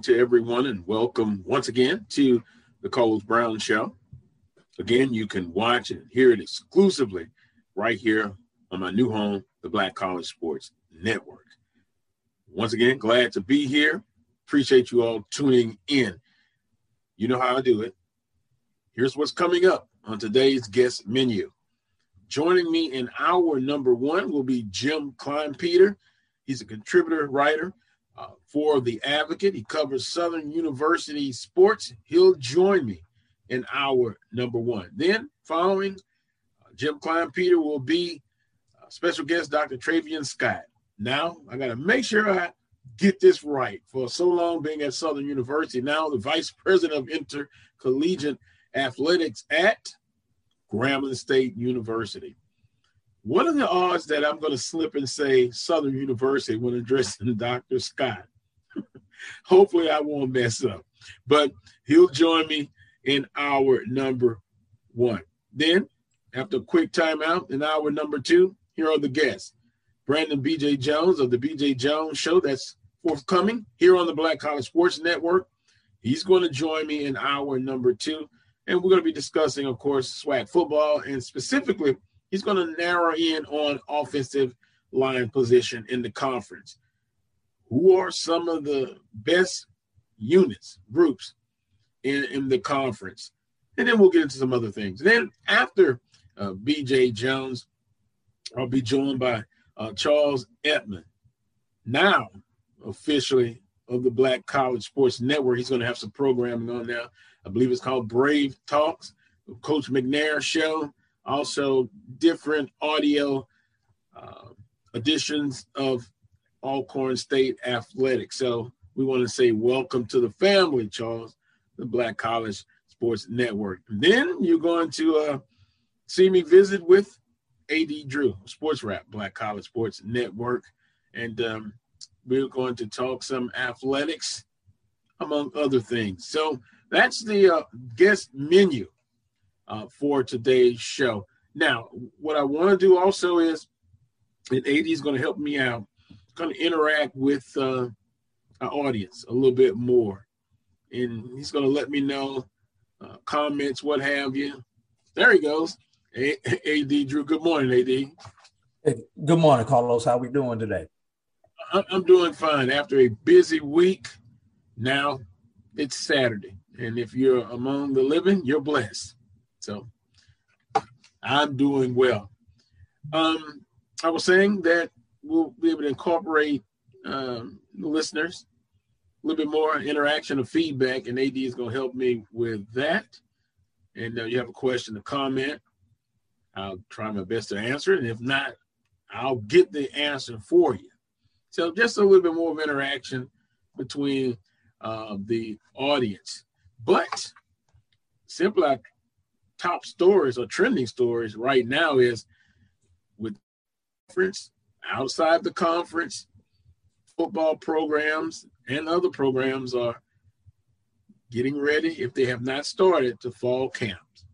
morning to everyone, and welcome once again to the Carlos Brown Show. Again, you can watch and hear it exclusively right here on my new home, the Black College Sports Network. Once again, glad to be here. Appreciate you all tuning in. You know how I do it. Here's what's coming up on today's guest menu. Joining me in hour number one will be Jim Kleinpeter. He's a contributor writer for The Advocate. He covers Southern University sports. He'll join me in hour number one. Then, following uh, Jim Kleinpeter, will be uh, special guest Dr. Trayvean Scott. Now, I got to make sure I get this right. For so long being at Southern University, now the vice president of intercollegiate athletics at Grambling State University. What are the odds that I'm going to slip and say Southern University when addressing Dr. Scott? Hopefully, I won't mess up. But he'll join me in hour number one. Then, after a quick timeout in hour number two, here are the guests. Brandon BJ Jones of the BJ Jones Show, that's forthcoming here on the Black College Sports Network. He's going to join me in hour number two. And we're going to be discussing, of course, SWAC football and specifically he's going to narrow in on offensive line position in the conference. Who are some of the best units, groups in, in the conference? And then we'll get into some other things. And Then after uh, BJ Jones, I'll be joined by uh, Charles Edmond, now officially of the Black College Sports Network. He's going to have some programming on now. I believe it's called Brave Talks, Coach McNair Show also different audio uh, editions of Alcorn State Athletics. So we want to say welcome to the family, Charles, the Black College Sports Network. Then you're going to uh, see me visit with AD Drew, Sports Wrap, Black College Sports Network. And um, we're going to talk some athletics, among other things. So that's the uh, guest menu uh, for today's show. Now, what I want to do also is, and AD is going to help me out, going to interact with uh, our audience a little bit more. And he's going to let me know uh, comments, what have you. There he goes. A- AD Drew. Good morning, AD. Hey, good morning, Carlos. How we doing today? I'm doing fine. After a busy week, now it's Saturday. And if you're among the living, you're blessed. So I'm doing well. Um, I was saying that we'll be able to incorporate um, the listeners a little bit more interaction and feedback, and AD is going to help me with that. And uh, you have a question, a comment, I'll try my best to answer it. And if not, I'll get the answer for you. So just a little bit more of interaction between uh, the audience. But simply, top stories or trending stories right now is with conference, outside the conference, football programs and other programs are getting ready, if they have not started, to fall camps.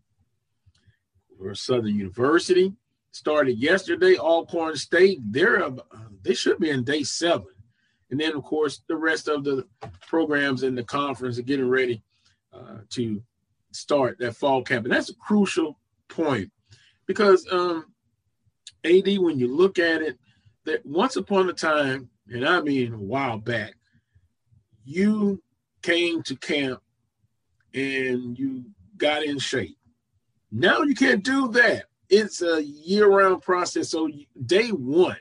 Or Southern University started yesterday. Alcorn State, they're uh, they should be in day seven, and then of course the rest of the programs in the conference are getting ready uh, to start that fall camp. And that's a crucial point because um, AD, when you look at it, that once upon a time, and I mean a while back, you came to camp and you got in shape. Now you can't do that. It's a year-round process. So day one,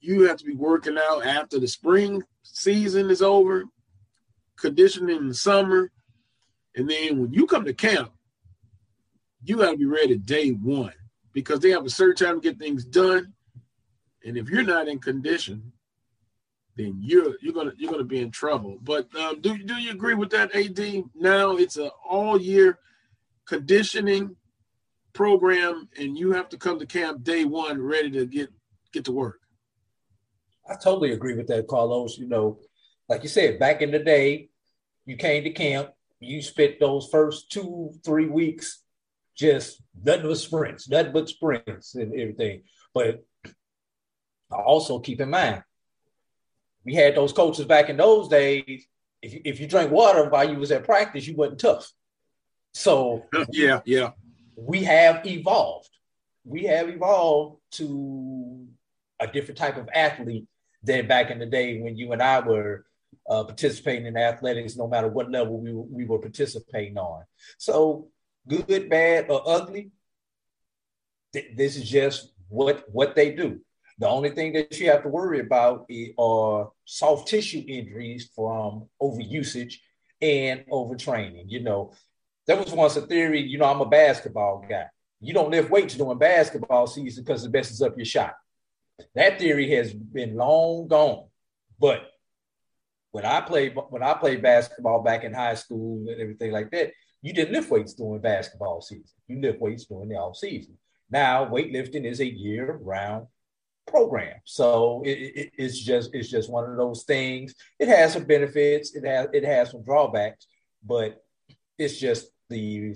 you have to be working out after the spring season is over, conditioning in the summer, and then when you come to camp, you got to be ready day one because they have a certain time to get things done. And if you're not in condition, then you're you're gonna you're gonna be in trouble. But um, do do you agree with that, AD? Now it's an all year conditioning program, and you have to come to camp day one ready to get get to work. I totally agree with that, Carlos. You know, like you said, back in the day, you came to camp, you spent those first two, three weeks just nothing but sprints, nothing but sprints and everything. But also keep in mind, we had those coaches back in those days. If you, if you drank water while you was at practice, you wasn't tough. So yeah, yeah, we have evolved. We have evolved to a different type of athlete than back in the day when you and I were uh, participating in athletics, no matter what level we, we were participating on. So, good, bad, or ugly, th- this is just what what they do. The only thing that you have to worry about are soft tissue injuries from overusage and overtraining. You know, there was once a theory, you know, I'm a basketball guy. You don't lift weights during basketball season because it messes up your shot. That theory has been long gone. But when I played when I played basketball back in high school and everything like that, you didn't lift weights during basketball season. You lift weights during the off season. Now weightlifting is a year round program, so it, it, it's just it's just one of those things. It has some benefits. It has it has some drawbacks, but it's just the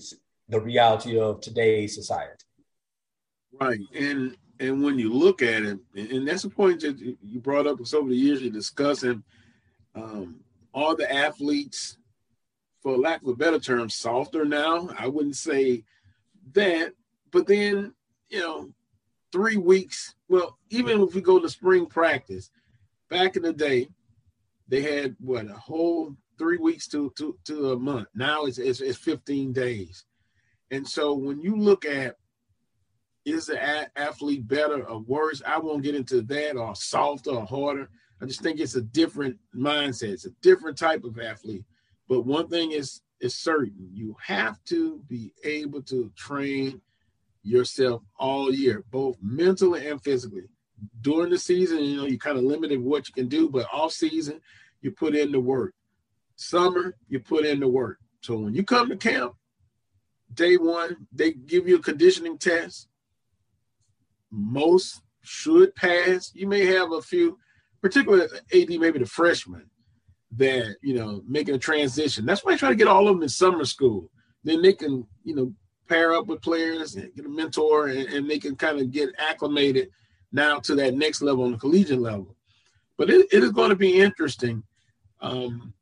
the reality of today's society. Right, and and when you look at it, and that's a point that you brought up over the years you're discussing, um, all the athletes, for lack of a better term, softer now. I wouldn't say that, but then you know, three weeks. Well, even if we go to spring practice, back in the day, they had what a whole three weeks to to, to a month. Now it's, it's, it's 15 days. And so when you look at is the a- athlete better or worse? I won't get into that or softer or harder. I just think it's a different mindset. It's a different type of athlete. But one thing is is certain: you have to be able to train yourself all year, both mentally and physically. During the season, you know, you kind of limited what you can do, but off season, you put in the work. Summer, you put in the work. So when you come to camp, day one, they give you a conditioning test most should pass. You may have a few, particularly AD, maybe the freshmen that you know making a transition. That's why I try to get all of them in summer school. Then they can you know pair up with players and get a mentor, and, and they can kind of get acclimated now to that next level on the collegiate level. But it, it is going to be interesting um,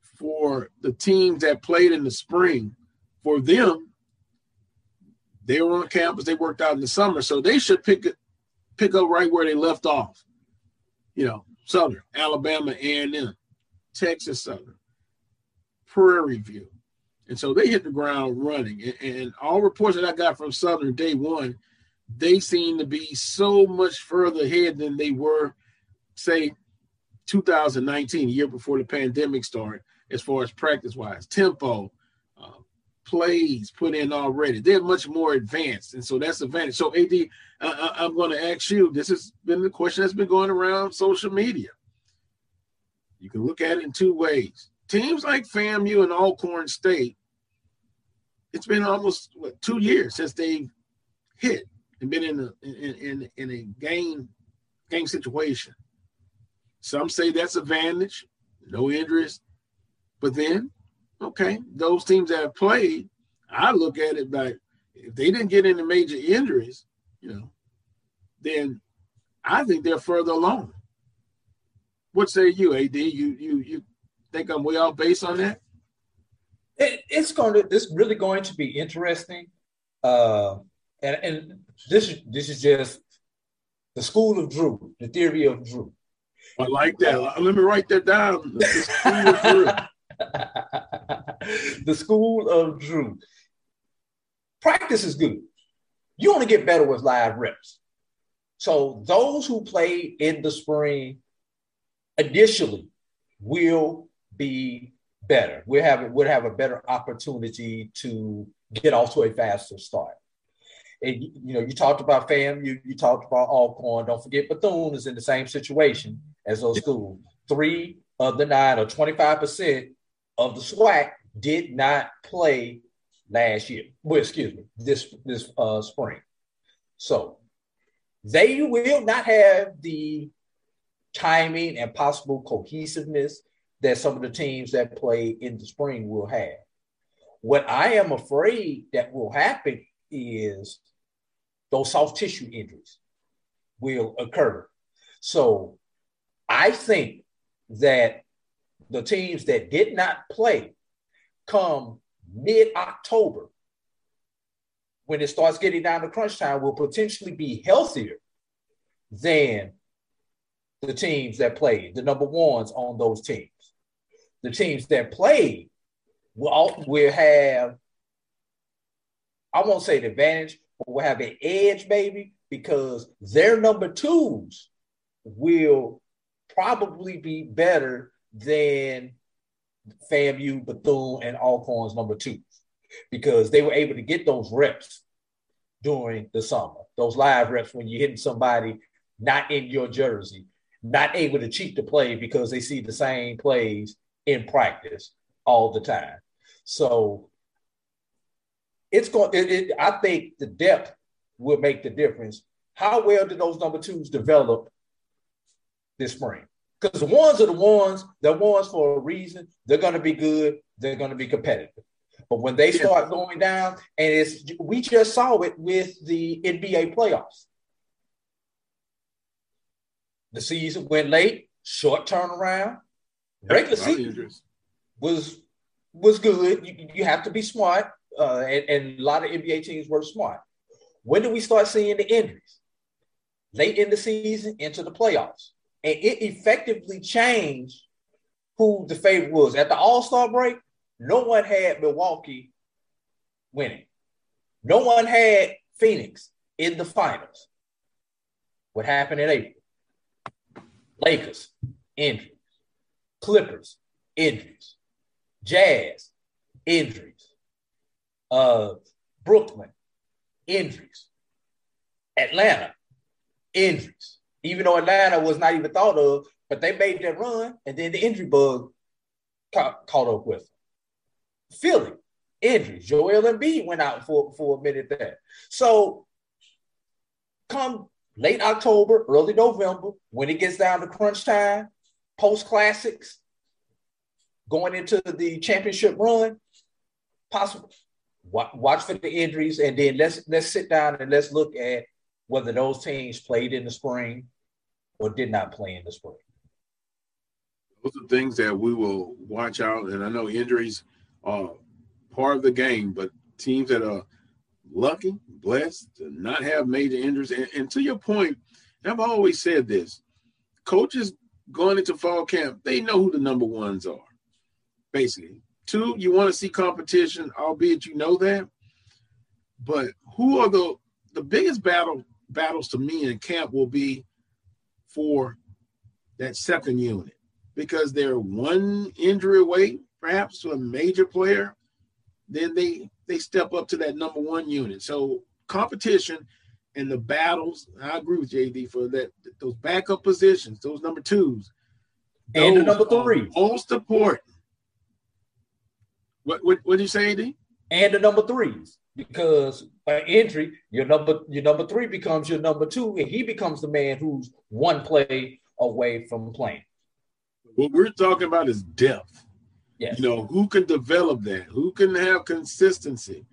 for the teams that played in the spring. For them, they were on campus. They worked out in the summer, so they should pick pick up right where they left off. You know, Southern, Alabama, A&M, Texas Southern, Prairie View, and so they hit the ground running. And, and all reports that I got from Southern day one, they seem to be so much further ahead than they were, say, 2019, year before the pandemic started, as far as practice wise, tempo, uh, plays put in already. They're much more advanced, and so that's advantage. So, Ad, I, I'm going to ask you. This has been the question that's been going around social media. You can look at it in two ways. Teams like FAMU and Alcorn State, it's been almost what, two years since they hit and been in a in, in, in a game game situation. Some say that's advantage, no injuries, but then okay, those teams that have played, I look at it like if they didn't get any major injuries, you know, then I think they're further along. What say you, AD? You you you think I'm way off base on that? It, it's going to this really going to be interesting. Uh, and and this is this is just the school of Drew, the theory of Drew. I like that. Let me write that down. The school of Drew. the school of Drew. Practice is good. You only get better with live reps. So those who played in the spring initially will be better. We'll have we'll have a better opportunity to get off to a faster start. And you know, you talked about FAM, you, you talked about Alcorn. Don't forget Bethune is in the same situation as those schools. Three of the nine or 25% of the SWAC did not play last year. Well, excuse me, this this uh, spring. So they will not have the timing and possible cohesiveness that some of the teams that play in the spring will have. What I am afraid that will happen is those soft tissue injuries will occur. So I think that the teams that did not play come mid October, when it starts getting down to crunch time, will potentially be healthier than the teams that played, the number ones on those teams. The teams that played will, will have, I won't say the advantage, but will have an edge, maybe, because their number twos will probably be better than FAMU, Bethune, and Alcorn's number twos because they were able to get those reps during the summer, those live reps when you're hitting somebody not in your jersey, not able to cheat the play because they see the same plays in practice all the time. So it's going. It, it, I think the depth will make the difference. How well did those number twos develop this spring? Because the ones are the ones, they're ones for a reason. They're going to be good. They're going to be competitive. But when they start going down, and it's we just saw it with the NBA playoffs. The season went late, short turnaround. Regular season was was good. You, you have to be smart, uh, and, and a lot of NBA teams were smart. When do we start seeing the injuries? Late in the season, into the playoffs, and it effectively changed who the favorite was at the All Star break. No one had Milwaukee winning. No one had Phoenix in the finals. What happened in April? Lakers, injuries. Clippers, injuries. Jazz, injuries. Uh, Brooklyn, injuries. Atlanta, injuries. Even though Atlanta was not even thought of, but they made that run, and then the injury bug caught, caught up with them. Philly, injuries. Joel Embiid went out for, for a minute there. So come late October, early November, when it gets down to crunch time, post classics, going into the championship run, possible. Watch for the injuries, and then let's let's sit down and let's look at whether those teams played in the spring or did not play in the spring. Those are things that we will watch out, and I know injuries are part of the game, but teams that are lucky, blessed to not have major injuries. And, and to your point, I've always said this coaches going into fall camp, they know who the number ones are, basically. Two, you want to see competition, albeit you know that. But who are the the biggest battle battles to me in camp will be for that second unit because they're one injury away, perhaps to a major player, then they they step up to that number one unit. So competition and the battles, I agree with JD for that those backup positions, those number twos, and the number three, most important. What what what did you say, AD? And the number threes, because by injury, your number your number three becomes your number two, and he becomes the man who's one play away from playing. What we're talking about is depth. Yes. You know, who can develop that? Who can have consistency?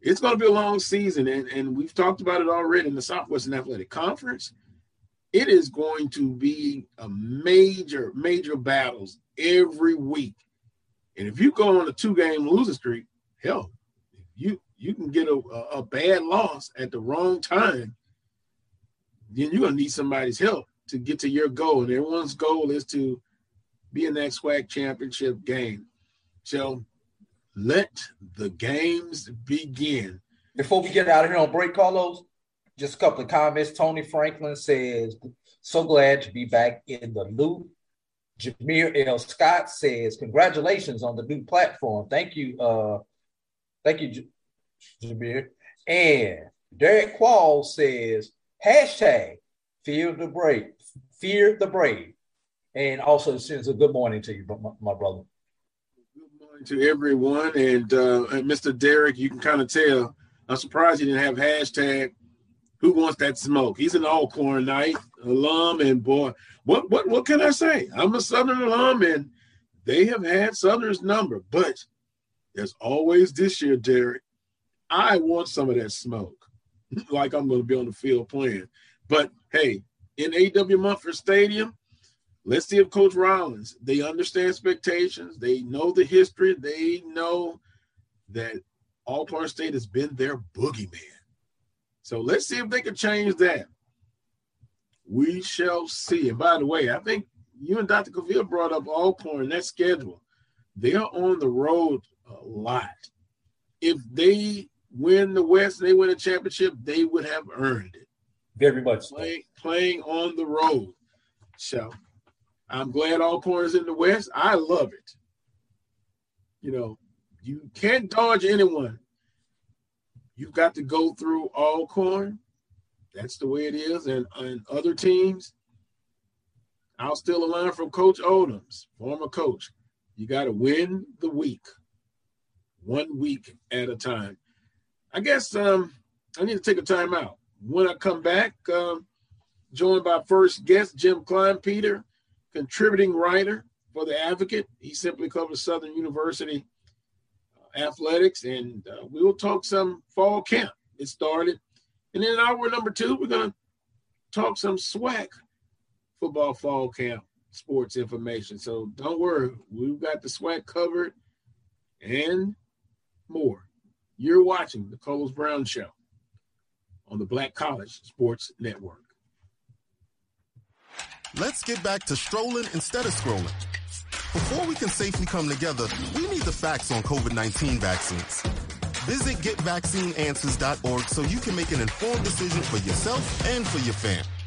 It's going to be a long season, and, and we've talked about it already in the Southwestern Athletic Conference. It is going to be a major, major battles every week. And if you go on a two-game losing streak, hell, you you can get a, a, bad loss at the wrong time, then you're gonna need somebody's help to get to your goal. And everyone's goal is to be in that SWAC championship game. So let the games begin. Before we get out of here on break, Carlos, just a couple of comments. Tony Franklin says, so glad to be back in the loop. Jameer L. Scott says, congratulations on the new platform. Thank you. Uh, thank you, J- Jameer. And Derek Quall says, hashtag fear the brave, fear the brave and also sends a good morning to you, my, my brother. Morning to everyone, and, uh, Mr. Derek, you can kind of tell. I'm surprised he didn't have hashtag Who wants that smoke. He's an Alcorn Knight alum, and boy, what what what can I say? I'm a Southern alum, and they have had Southern's number, but as always this year, Derek. I want some of that smoke, like I'm going to be on the field playing. But hey, in A.W. Mumford Stadium, let's see if Coach Rollins, they understand expectations, they know the history, they know that Alcorn State has been their boogeyman. So let's see if they can change that. We shall see. And by the way, I think you and Dr. Cavill brought up Alcorn, that schedule. They're on the road a lot. If they win the West and they win a championship, they would have earned it. Very much playing, playing on the road. So I'm glad Alcorn is in the West. I love it. You know, you can't dodge anyone. You've got to go through Alcorn. That's the way it is. And, and other teams, I'll steal a line from Coach Odums, former coach. You got to win the week, one week at a time. I guess um, I need to take a time out. When I come back, um, joined by first guest Jim Kleinpeter, contributing writer for the Advocate. He simply covers Southern University uh, athletics, and uh, we will talk some fall camp. It started, and then hour number two, we're gonna talk some SWAC football fall camp sports information. So don't worry, we've got the SWAC covered and more. You're watching the Carlos Brown Show on the Black College Sports Network. Let's get back to strolling instead of scrolling. Before we can safely come together, we need the facts on COVID 19 vaccines. Visit getvaccineanswers.org so you can make an informed decision for yourself and for your family.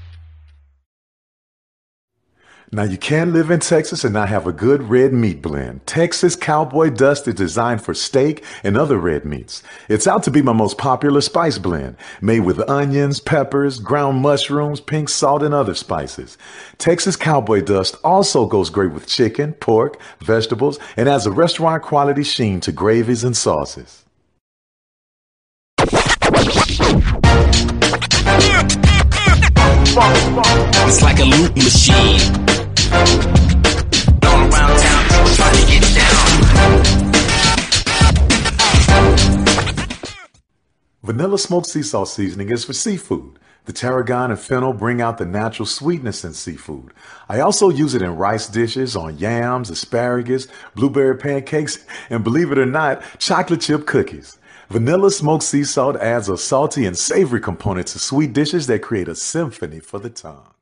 Now you can live in Texas and not have a good red meat blend. Texas Cowboy Dust is designed for steak and other red meats. It's out to be my most popular spice blend, made with onions, peppers, ground mushrooms, pink salt, and other spices. Texas Cowboy Dust also goes great with chicken, pork, vegetables, and adds a restaurant quality sheen to gravies and sauces. It's like a loop machine. Vanilla smoked sea salt seasoning is for seafood. The tarragon and fennel bring out the natural sweetness in seafood. I also use it in rice dishes, on yams, asparagus, blueberry pancakes, and believe it or not, chocolate chip cookies. Vanilla smoked sea salt adds a salty and savory component to sweet dishes that create a symphony for the tongue.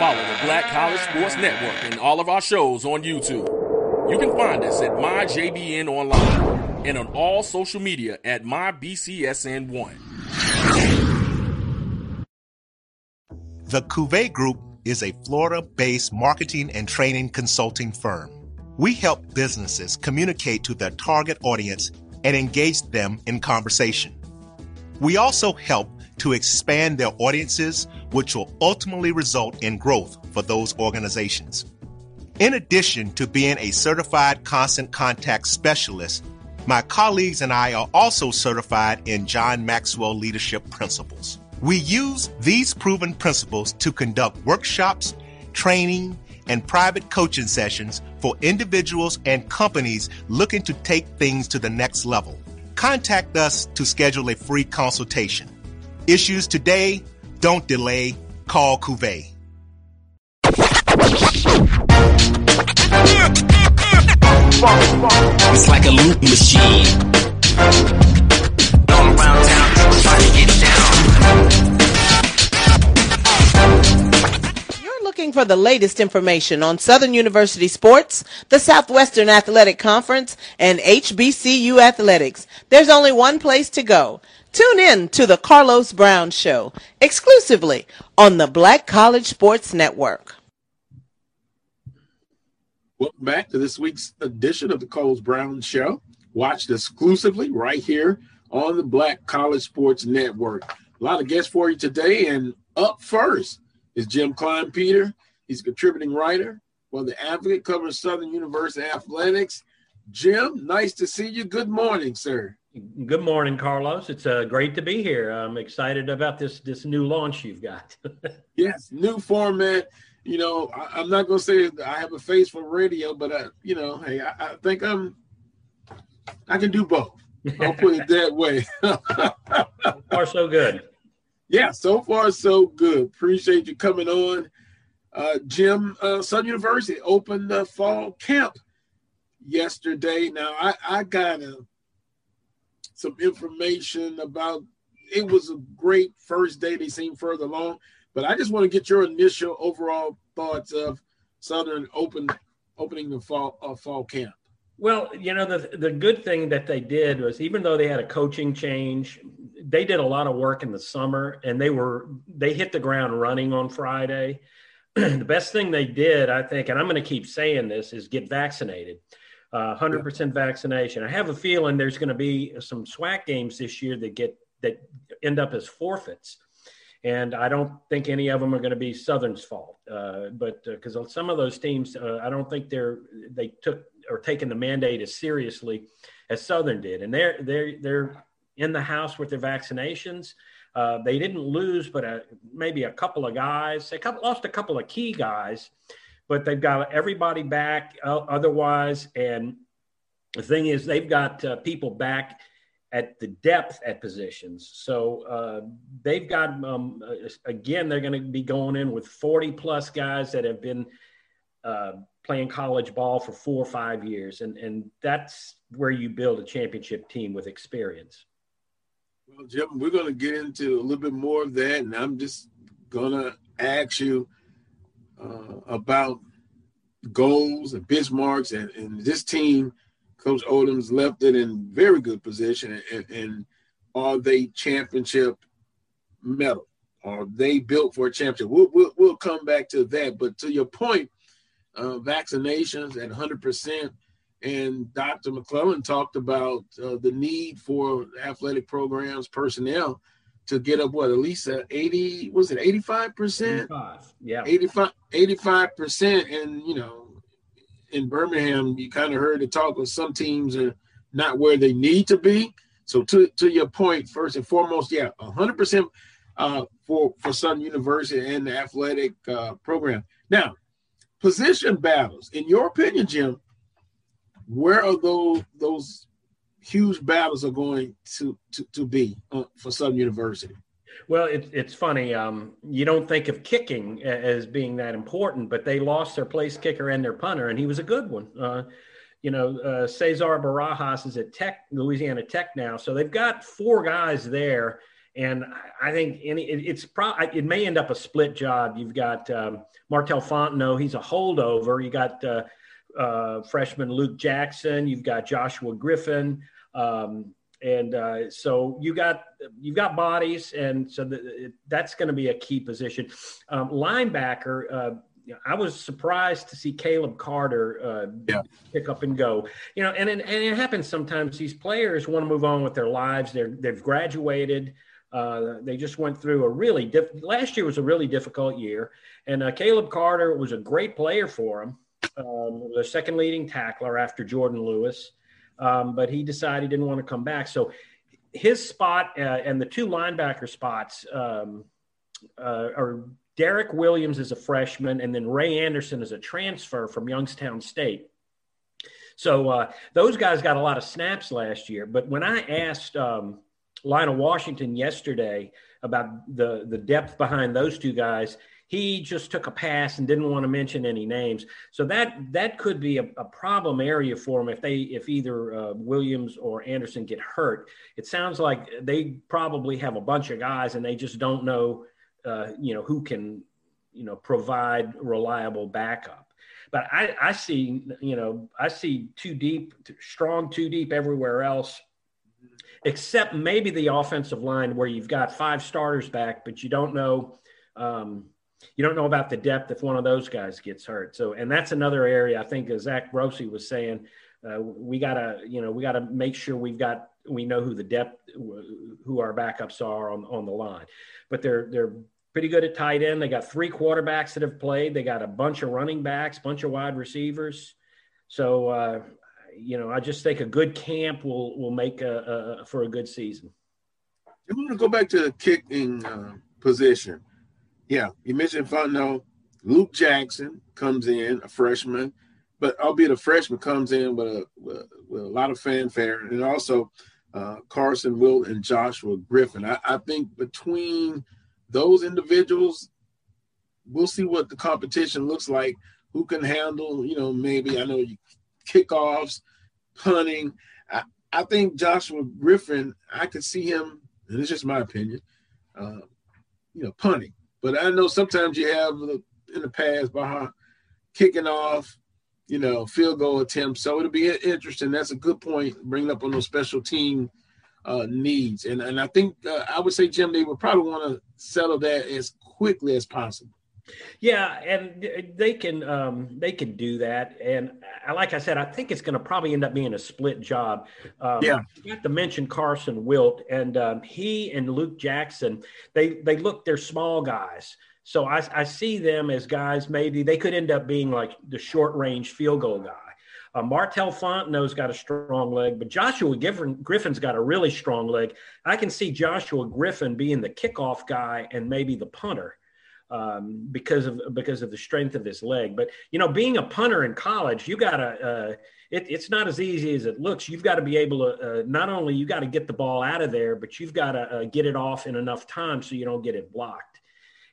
Follow the Black College Sports Network and all of our shows on YouTube. You can find us at MyJBN Online and on all social media at MyBCSN1. The Cuvée Group is a Florida based marketing and training consulting firm. We help businesses communicate to their target audience and engage them in conversation. We also help to expand their audiences, which will ultimately result in growth for those organizations. In addition to being a certified constant contact specialist, my colleagues and I are also certified in John Maxwell Leadership Principles. We use these proven principles to conduct workshops, training, and private coaching sessions for individuals and companies looking to take things to the next level. Contact us to schedule a free consultation. Issues today, don't delay, call Cuvée. It's like a loop machine. All around town, trying to get down. You're looking for the latest information on Southern University sports, the Southwestern Athletic Conference, and HBCU athletics. There's only one place to go Tune in to the Carlos Brown Show exclusively on the Black College Sports Network. Welcome back to this week's edition of the Carlos Brown Show. Watched exclusively right here on the Black College Sports Network. A lot of guests for you today, and up first is Jim Kleinpeter. He's a contributing writer for the Advocate, covering Southern University athletics. Jim, nice to see you. Good morning, sir. Good morning, Carlos. It's uh, great to be here. I'm excited about this this new launch you've got. yes, new format. You know, I, am not going to say I have a face for radio, but I, you know, hey, I, I think I'm. I can do both. I'll put it that way. Are so good. Yeah, so far so good. Appreciate you coming on. Uh, Jim, uh, Southern University opened the fall camp yesterday. Now, I, I got uh, some information about it was a great first day. They seem further along, but I just want to get your initial overall thoughts of Southern open opening the fall uh, fall camp. Well, you know, the the good thing that they did was even though they had a coaching change, they did a lot of work in the summer and they were they hit the ground running on Friday. the best thing they did, I think, and I'm going to keep saying this, is get vaccinated. Uh, 100% vaccination. I have a feeling there's going to be some SWAC games this year that get that end up as forfeits and I don't think any of them are going to be Southern's fault. Uh, but because uh, some of those teams, uh, I don't think they're they took or taken the mandate as seriously as Southern did, and they're they're they're in the house with their vaccinations. Uh, they didn't lose, but a, maybe a couple of guys. They couple, lost a couple of key guys, but they've got everybody back uh, otherwise. And the thing is, they've got uh, people back at the depth at positions. So uh, they've got, um, again, they're going to be going in with 40 plus guys that have been uh, playing college ball for four or five years. And, and that's where you build a championship team with experience. Well, Jim, we're going to get into a little bit more of that. And I'm just going to ask you uh, about goals and benchmarks and, and this team – Coach Odums left it in very good position. And, and are they championship medal? Are they built for a championship? We'll, we'll, we'll come back to that. But to your point, uh, vaccinations at 100%. And Dr. McClelland talked about uh, the need for athletic programs, personnel to get up what at least 80 was it 85 percent 85 yeah 85 85 percent and you know in Birmingham, you kind of heard the talk of some teams are not where they need to be. So to, to your point, first and foremost, yeah, 100% uh, for, for Southern University and the athletic uh, program. Now, position battles. In your opinion, Jim, where are those those huge battles are going to to, to be uh, for Southern University? Well, it, it's funny. Um, you don't think of kicking as being that important, but they lost their place kicker and their punter, and he was a good one. Uh, you know, uh, Cesar Barajas is at Tech, Louisiana Tech now, so they've got four guys there, and I think any it, it's pro it may end up a split job. You've got um, Martel Fontenot, he's a holdover. You got uh, uh, freshman Luke Jackson. You've got Joshua Griffin. Um, and uh, so you got you've got bodies, and so the, that's going to be a key position. Um, linebacker, uh, I was surprised to see Caleb Carter uh, yeah. pick up and go. You know, and, and and it happens sometimes. These players want to move on with their lives. They're they've graduated. Uh, they just went through a really diff- last year was a really difficult year, and uh, Caleb Carter was a great player for him. Um, the second leading tackler after Jordan Lewis um, but he decided he didn't want to come back. So his spot uh, and the two linebacker spots um, uh, are Derek Williams as a freshman, and then Ray Anderson as a transfer from Youngstown State. So uh, those guys got a lot of snaps last year. But when I asked um, Lionel Washington yesterday about the the depth behind those two guys, he just took a pass and didn't want to mention any names. So that that could be a, a problem area for him if they if either uh, Williams or Anderson get hurt. It sounds like they probably have a bunch of guys and they just don't know, uh, you know, who can, you know, provide reliable backup. But I, I see, you know, I see too deep, strong too deep everywhere else except maybe the offensive line where you've got five starters back, but you don't know um, you don't know about the depth if one of those guys gets hurt. So, and that's another area I think, as Zach Rossi was saying, uh, we gotta, you know, we gotta make sure we've got, we know who the depth, who our backups are on on the line. But they're they're pretty good at tight end. They got three quarterbacks that have played. They got a bunch of running backs, bunch of wide receivers. So, uh, you know, I just think a good camp will will make a, a for a good season. I'm going to go back to the kicking uh, position. Yeah, you mentioned Fontenot. Luke Jackson comes in, a freshman, but albeit a freshman comes in with a, with, with a lot of fanfare, and also uh, Carson Wilt and Joshua Griffin. I, I, think between those individuals, we'll see what the competition looks like. Who can handle, you know, maybe I know you kickoffs, punting. I, I think Joshua Griffin, I could see him, and it's just my opinion, uh, you know, punting. But I know sometimes you have in the past behind kicking off, you know, field goal attempts. So it'll be interesting. That's a good point, bringing up on those special team uh, needs. And and I think uh, I would say, Jim, they would probably want to settle that as quickly as possible. Yeah, and they can um, they can do that. And like I said, I think it's going to probably end up being a split job. Um, yeah, you got to mention Carson Wilt, and um, he and Luke Jackson. They they look they're small guys. So I, I see them as guys maybe they could end up being like the short range field goal guy. Uh, Martel Fontenot's got a strong leg, but Joshua Griffin, Griffin's got a really strong leg. I can see Joshua Griffin being the kickoff guy and maybe the punter um, because of because of the strength of his leg. But you know, being a punter in college, you gotta. Uh, it, it's not as easy as it looks. You've got to be able to uh, not only you got to get the ball out of there, but you've got to uh, get it off in enough time so you don't get it blocked.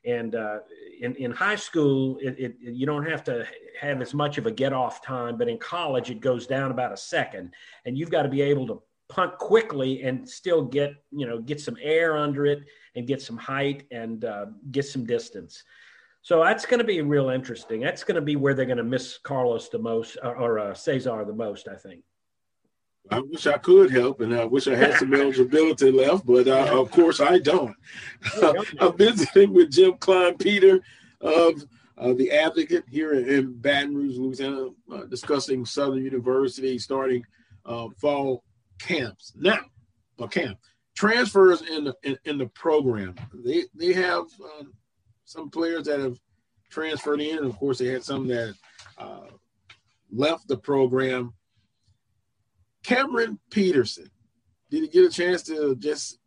And uh, in, in high school, it, it, you don't have to have as much of a get off time, but in college, it goes down about a second, and you've got to be able to punt quickly and still get you know get some air under it and get some height and uh, get some distance. So that's going to be real interesting. That's going to be where they're going to miss Carlos the most or, or uh, Cesar the most, I think. I wish I could help, and I wish I had some eligibility left, but uh, of course I don't. I'm visiting with Jim Kleinpeter of uh, the Advocate here in Baton Rouge, Louisiana, uh, discussing Southern University starting uh, fall camps. Now, a camp transfers in the in, in, the program. They they have um, some players that have transferred in. Of course, they had some that uh, left the program. Cameron Peterson, did you get a chance to just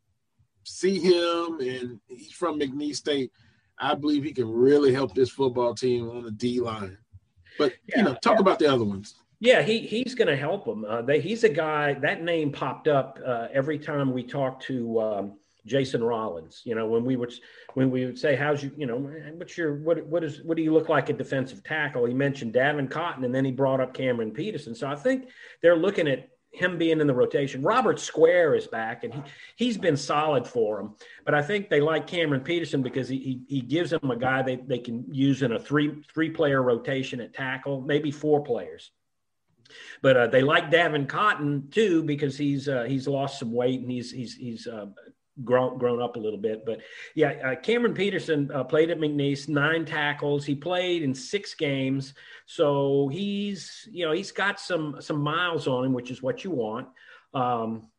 see him? And he's from McNeese State. I believe he can really help this football team on the D line. But yeah, you know, talk yeah. about the other ones. Yeah, he he's going to help them. Uh, they, he's a guy that name popped up uh, every time we talked to um, Jason Rollins. You know, when we would when we would say, "How's you?" You know, what's your what what is what do you look like at defensive tackle? He mentioned Davin Cotton, and then he brought up Cameron Peterson. So I think they're looking at him being in the rotation. Robert Square is back, and he he's been solid for them. But I think they like Cameron Peterson because he he, he gives them a guy they, they can use in a three three player rotation at tackle, maybe four players. But uh, they like Davin Cotton too because he's uh, he's lost some weight and he's he's he's uh, grown grown up a little bit. But yeah, uh, Cameron Peterson uh, played at McNeese, nine tackles. He played in six games, so he's you know he's got some some miles on him, which is what you want. Um,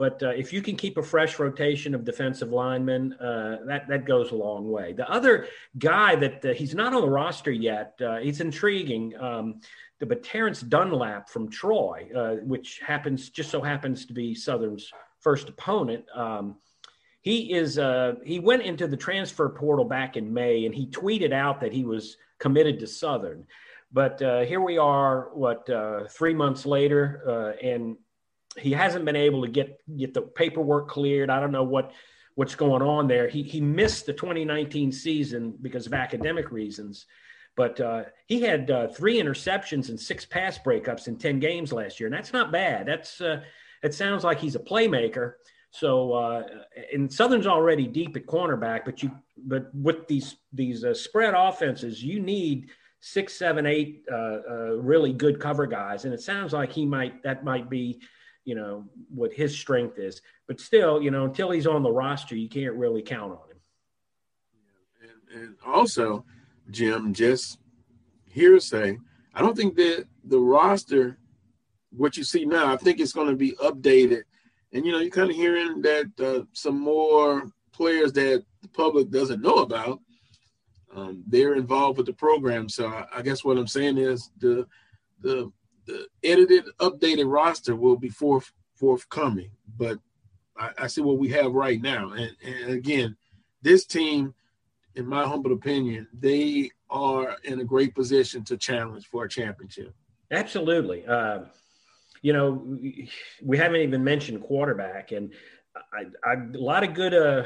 but uh, if you can keep a fresh rotation of defensive linemen, uh, that that goes a long way. The other guy that uh, he's not on the roster yet, uh, he's intriguing. Um, but Terrence Dunlap from Troy, uh, which happens just so happens to be Southern's first opponent. Um, he is uh, he went into the transfer portal back in May, and he tweeted out that he was committed to Southern. But uh, here we are, what uh, three months later, uh, and he hasn't been able to get get the paperwork cleared. I don't know what what's going on there. He he missed the 2019 season because of academic reasons. But uh, he had uh, three interceptions and six pass breakups in 10 games last year. And that's not bad. That's uh, It sounds like he's a playmaker. So, uh, and Southern's already deep at cornerback, but you, but with these these uh, spread offenses, you need six, seven, eight uh, really good cover guys, and it sounds like he might that might be, you know, what his strength is. But still, you know, until he's on the roster, you can't really count on him. And, and also, Jim, just hearsay. I don't think that the roster, what you see now, I think it's going to be updated. And, you know, you're kind of hearing that uh, some more players that the public doesn't know about, um, they're involved with the program. So I, I, guess what I'm saying is the, the, the edited, updated roster will be forth, forthcoming. But I, I see what we have right now. And, and again, this team – in my humble opinion, they are in a great position to challenge for a championship. Absolutely. Uh, you know, we haven't even mentioned quarterback, and I, I, a lot of good, uh,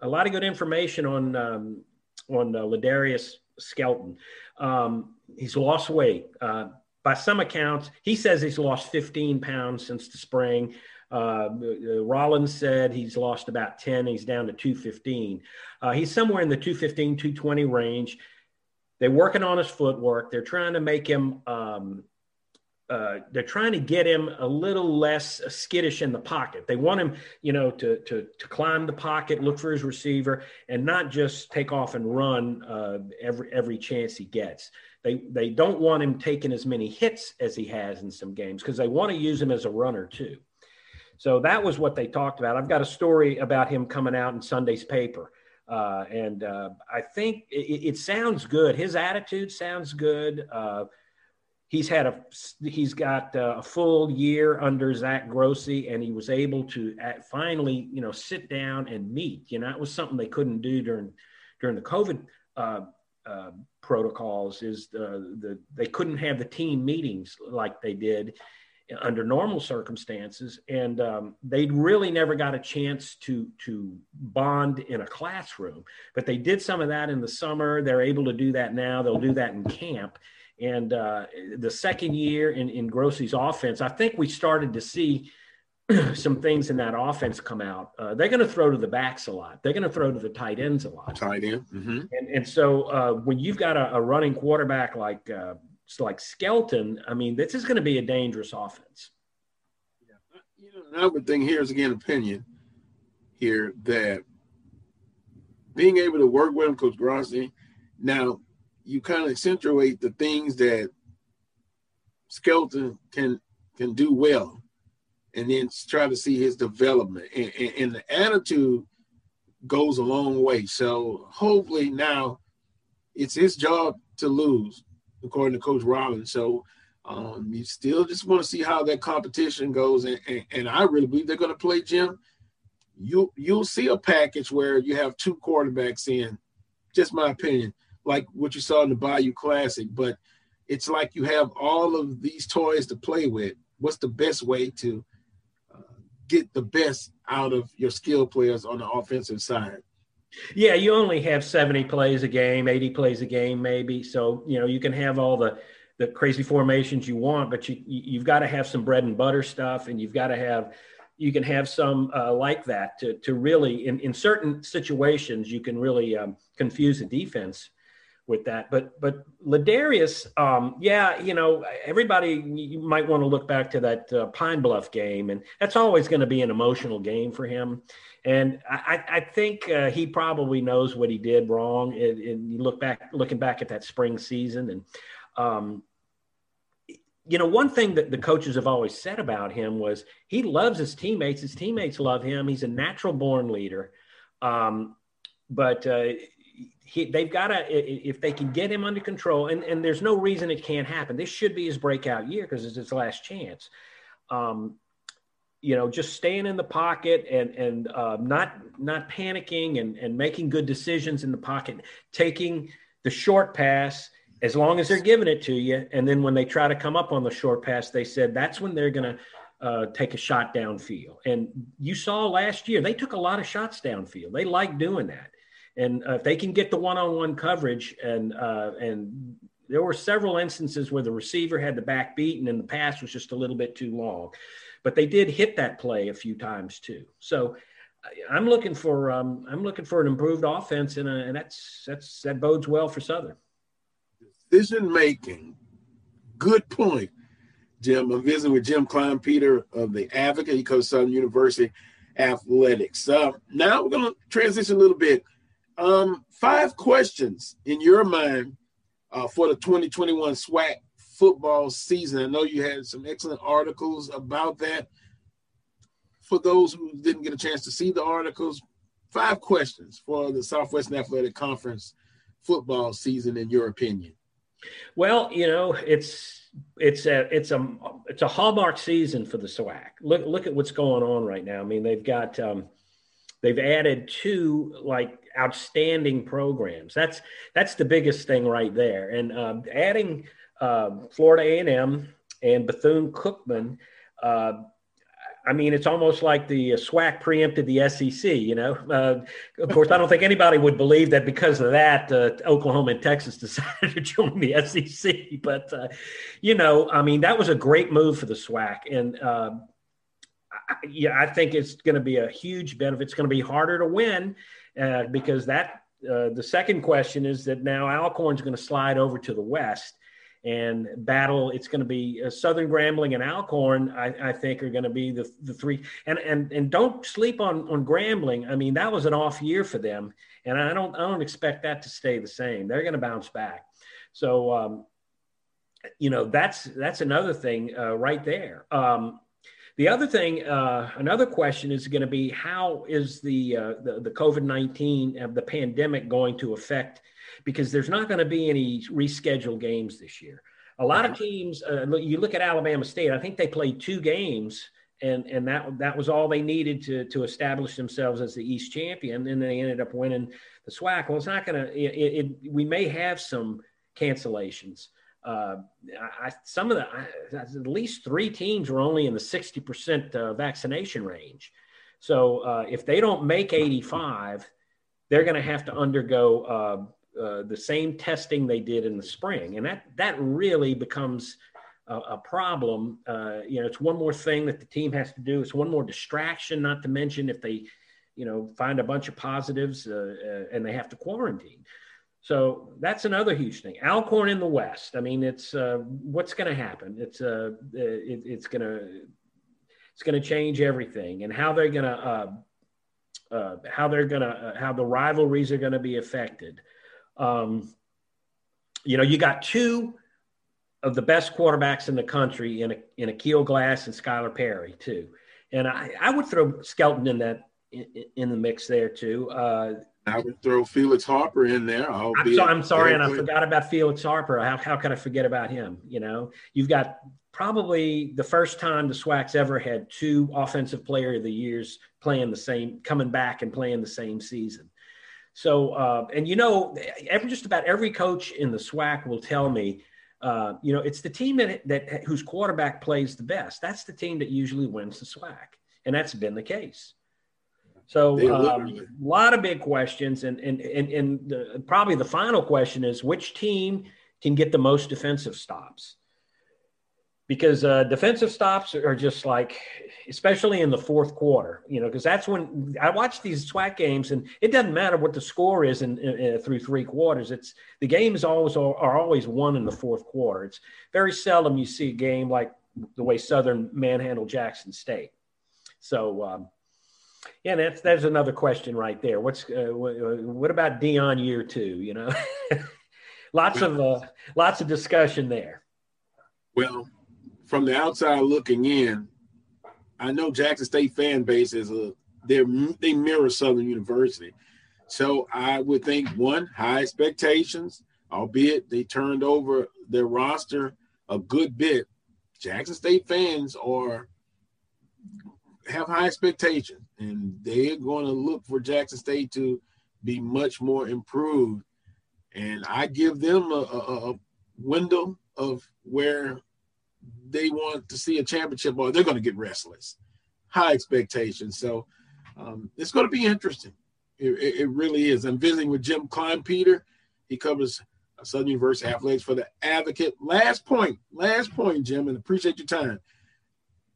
a lot of good information on um, on uh, Ladarius Skelton. Um, he's lost weight. Uh, by some accounts, he says he's lost 15 pounds since the spring. Uh, Rollins said he's lost about 10. He's down to 215. Uh, he's somewhere in the 215, 220 range. They're working on his footwork. They're trying to make him um, uh, they're trying to get him a little less skittish in the pocket. They want him, you know, to to to climb the pocket, look for his receiver, and not just take off and run uh, every every chance he gets. They they don't want him taking as many hits as he has in some games because they want to use him as a runner too. So that was what they talked about. I've got a story about him coming out in Sunday's paper. Uh, and uh, I think it, it, sounds good. His attitude sounds good. Uh, he's had a he's got a full year under Zach Grossi, and he was able to finally you know sit down and meet. You know, it was something they couldn't do during during the COVID uh, protocols. Is the, the they couldn't have the team meetings like they did under normal circumstances, and um, they really never got a chance to to bond in a classroom. But they did some of that in the summer. They're able to do that now. They'll do that in camp and uh, the second year in, in Grossi's offense, I think we started to see some things in that offense come out. Uh, they're going to throw to the backs a lot. They're going to throw to the tight ends a lot. Tight end. Mm-hmm. And, and so uh, when you've got a, a running quarterback like uh, like Skelton, I mean, this is going to be a dangerous offense. Yeah. You know, another thing here is again opinion here that being able to work with him, Coach Grossi. Now, you kind of accentuate the things that Skelton can can do well, and then try to see his development. And, and, and the attitude goes a long way. So hopefully now it's his job to lose, according to Coach Rollins. So um, you still just want to see how that competition goes, and, and, and I really believe they're going to play Jim. You you'll see a package where you have two quarterbacks in. Just my opinion like what you saw in the Bayou Classic, but it's like you have all of these toys to play with. What's the best way to get the best out of your skill players on the offensive side? Yeah, you only have 70 plays a game, 80 plays a game, maybe. So, you know, you can have all the the crazy formations you want, but you you've got to have some bread and butter stuff, and you've got to have you can have some uh, like that to to really in in certain situations you can really um, confuse the defense with that. But but Ladarius, um, yeah, you know, everybody you might want to look back to that uh, Pine Bluff game, and that's always going to be an emotional game for him. And I, I think uh, he probably knows what he did wrong. And, and, you look back, looking back at that spring season, and um, you know, one thing that the coaches have always said about him was he loves his teammates. His teammates love him. He's a natural born leader. Um, but uh, he, they've got to if they can get him under control and, and there's no reason it can't happen. This should be his breakout year because it's his last chance. Um, you know just staying in the pocket and and uh, not not panicking and and making good decisions in the pocket taking the short pass as long as they're giving it to you. And then when they try to come up on the short pass they said that's when they're going to uh, take a shot downfield. And you saw last year they took a lot of shots downfield. They like doing that and uh, if they can get the one-on-one coverage, and uh, and there were several instances where the receiver had the back beaten and the pass was just a little bit too long, but they did hit that play a few times too. So I'm looking for um, I'm looking for an improved offense, and, uh, and that's that's that bodes well for Southern. Decision making, good point, Jim. I'm visiting with Jim Kleinpeter of the Advocate. He Southern University athletics. Uh, now we're going to transition a little bit um, five questions in your mind uh, for the 2021 SWAC football season. I know you had some excellent articles about that. For those who didn't get a chance to see the articles, five questions for the Southwestern Athletic Conference football season, in your opinion. Well, you know, it's it's a it's a it's a hallmark season for the SWAC. Look look at what's going on right now. I mean, they've got um, they've added two like outstanding programs. That's that's the biggest thing right there. And uh, adding uh, Florida A&M and Bethune Cookman, uh, I mean, it's almost like the uh, SWAC preempted the SEC. You know, uh, of course, I don't think anybody would believe that because of that, uh, Oklahoma and Texas decided to join the SEC. But uh, you know, I mean, that was a great move for the SWAC, and uh, yeah, I think it's going to be a huge benefit. It's going to be harder to win uh, because that. the second question is that now Alcorn's going to slide over to the West and battle. It's going to be uh, Southern Grambling and Alcorn. I, I think are going to be the the three. And and and don't sleep on on Grambling. I mean, that was an off year for them, and I don't I don't expect that to stay the same. They're going to bounce back. So. Um, you know that's that's another thing uh, right there. Um, the other thing, uh, another question is going to be how is the uh, the, the COVID nineteen of the pandemic going to affect because there's not going to be any rescheduled games this year. A lot of teams, uh, you look at Alabama State. I think they played two games, and and that that was all they needed to to establish themselves as the East champion. And they ended up winning the SWAC. Well, it's not going to. It, it, we may have some cancellations. Uh, I, some of the I, at least three teams were only in the sixty percent uh, vaccination range. So uh, if they don't make eighty five, they're going to have to undergo uh, uh, the same testing they did in the spring, and that that really becomes a, a problem. Uh, you know, it's one more thing that the team has to do. It's one more distraction. Not to mention if they, you know, find a bunch of positives and they have to quarantine. So that's another huge thing. Alcorn in the West. I mean, it's uh, what's going to happen. It's it, it's going to it's going to change everything, and how they're going to. Uh, how they're gonna uh, how the rivalries are going to be affected um, you know, you got two of the best quarterbacks in the country in a, in Aqeel Glass and Skylar Perry too, and I, I would throw Skelton in that in, in the mix there too. I would throw Felix Harper in there. I'm, so, I'm, sorry, and I forgot about Felix Harper. How, how could I forget about him? You know, you've got probably the first time the SWAC's ever had two offensive player of the years playing the same, coming back and playing the same season. So, uh, and you know, every just about every coach in the SWAC will tell me, uh, you know, it's the team that, that whose quarterback plays the best. That's the team that usually wins the SWAC, and that's been the case. So, um, a lot of big questions, and and and, and the, probably the final question is which team can get the most defensive stops because uh, defensive stops are just like, especially in the fourth quarter, you know, because that's when I watch these SWAC games, and it doesn't matter what the score is in, in, in through three quarters. It's the games always are, are, always won in the fourth quarter. It's very seldom you see a game like the way Southern manhandled Jackson State. So. Um, yeah, that's that's another question right there. What's uh, what about Deion year two? You know, lots of uh, lots of discussion there. Well, from the outside looking in, I know Jackson State fan base is a they they mirror Southern University, so I would think one high expectations, albeit they turned over their roster a good bit. Jackson State fans are have high expectations, and they're going to look for Jackson State to be much more improved. And I give them a, a, a window of where they want to see a championship or they're going to get restless. High expectations. So um, it's going to be interesting. It, it, it, really is. I'm visiting with Jim Kleinpeter. He covers Southern University athletics for the Advocate. Last point, last point, Jim, and appreciate your time.